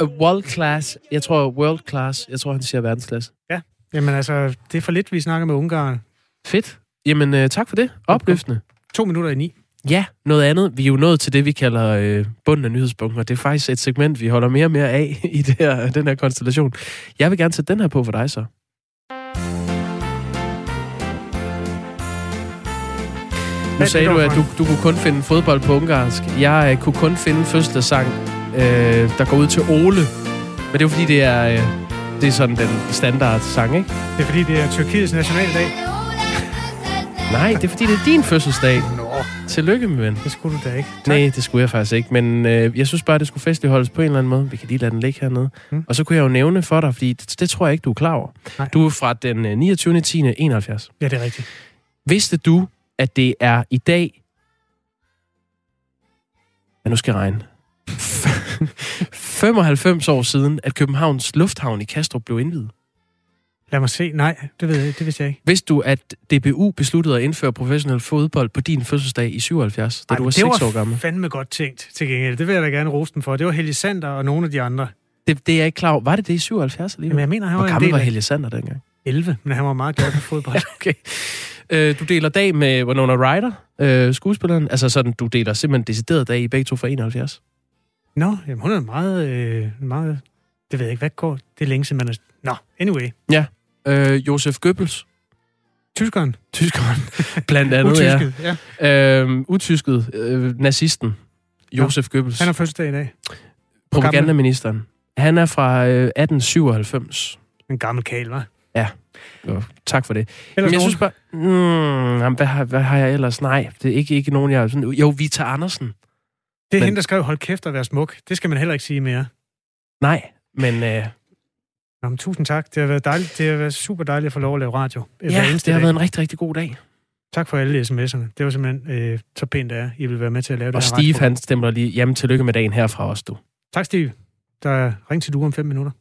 er world class. Jeg tror world class. Jeg tror, han siger verdensklasse. Ja, jamen altså, det er for lidt, vi snakker med Ungarn. Fedt. Jamen, øh, tak for det. Opløftende. To minutter i ni. Ja, noget andet. Vi er jo nået til det, vi kalder øh, bunden af nyhedspunkter. Det er faktisk et segment, vi holder mere og mere af i det her, den her konstellation. Jeg vil gerne sætte den her på for dig så. Nu sagde du, at du, du kunne kun finde fodbold på ungarsk. Jeg øh, kunne kun finde fødselsdagssang, øh, der går ud til Ole. Men det er jo fordi, det er, øh, det er sådan den standard sang, ikke? Det er fordi, det er Tyrkiets nationaldag. Nej, det er fordi, det er din fødselsdag. Nå, Tillykke, min ven. det skulle du da ikke. Nej, det skulle jeg faktisk ikke, men øh, jeg synes bare, det skulle festligholdes på en eller anden måde. Vi kan lige lade den ligge hernede. Mm. Mm. Og så kunne jeg jo nævne for dig, fordi det, det tror jeg ikke, du er klar over. Nej. Du er fra den øh, 29. 10. 71. Ja, det er rigtigt. Vidste du, at det er i dag... Ja, nu skal jeg regne. 95 år siden, at Københavns Lufthavn i Kastrup blev indvidet. Lad mig se. Nej, det ved jeg, det vidste jeg ikke. Vidste du, at DBU besluttede at indføre professionel fodbold på din fødselsdag i 77, da Ej, du var det 6 var år gammel? fandme godt tænkt til gengæld. Det vil jeg da gerne rose dem for. Det var Helge Sander og nogle af de andre. Det, det er jeg ikke klar over. Var det det i 77 alligevel? Jamen, jeg mener, han Hvor var en gammel var Helge Sander dengang? 11, men han var meget glad for fodbold. okay. Øh, du deler dag med Winona Ryder, øh, skuespilleren. Altså sådan, du deler simpelthen decideret dag i begge to fra 71. Nå, jamen, hun er meget, øh, meget... Det ved jeg ikke, hvad går. Det er længe siden, man er... Nå, anyway. Ja. Øh, Josef Goebbels. Tyskeren. Tyskeren, blandt andet, Utysket, ja. ja. Øhm, utysket, øh, nazisten, Josef Goebbels. Han har fødselsdag i dag. Propagandaministeren. Han er fra øh, 1897. En gammel kal, hva'? Ja. Jo, tak for det. Ellers Men jeg nogen? synes bare, mm, jamen, hvad, har, hvad har jeg ellers? Nej, det er ikke, ikke nogen, jeg... Sådan, jo, Vita Andersen. Det er Men- hende, der skrev, hold kæft og vær smuk. Det skal man heller ikke sige mere. Nej, men... Øh, Nå, men tusind tak. Det har været dejligt. Det har været super dejligt at få lov at lave radio. hver ja, det har dag. været en rigtig, rigtig god dag. Tak for alle sms'erne. Det var simpelthen øh, så pænt, det er. I vil være med til at lave det Og her Steve, radioprogram. han stemmer lige, jamen tillykke med dagen herfra også, du. Tak, Steve. Der er ring til du om fem minutter.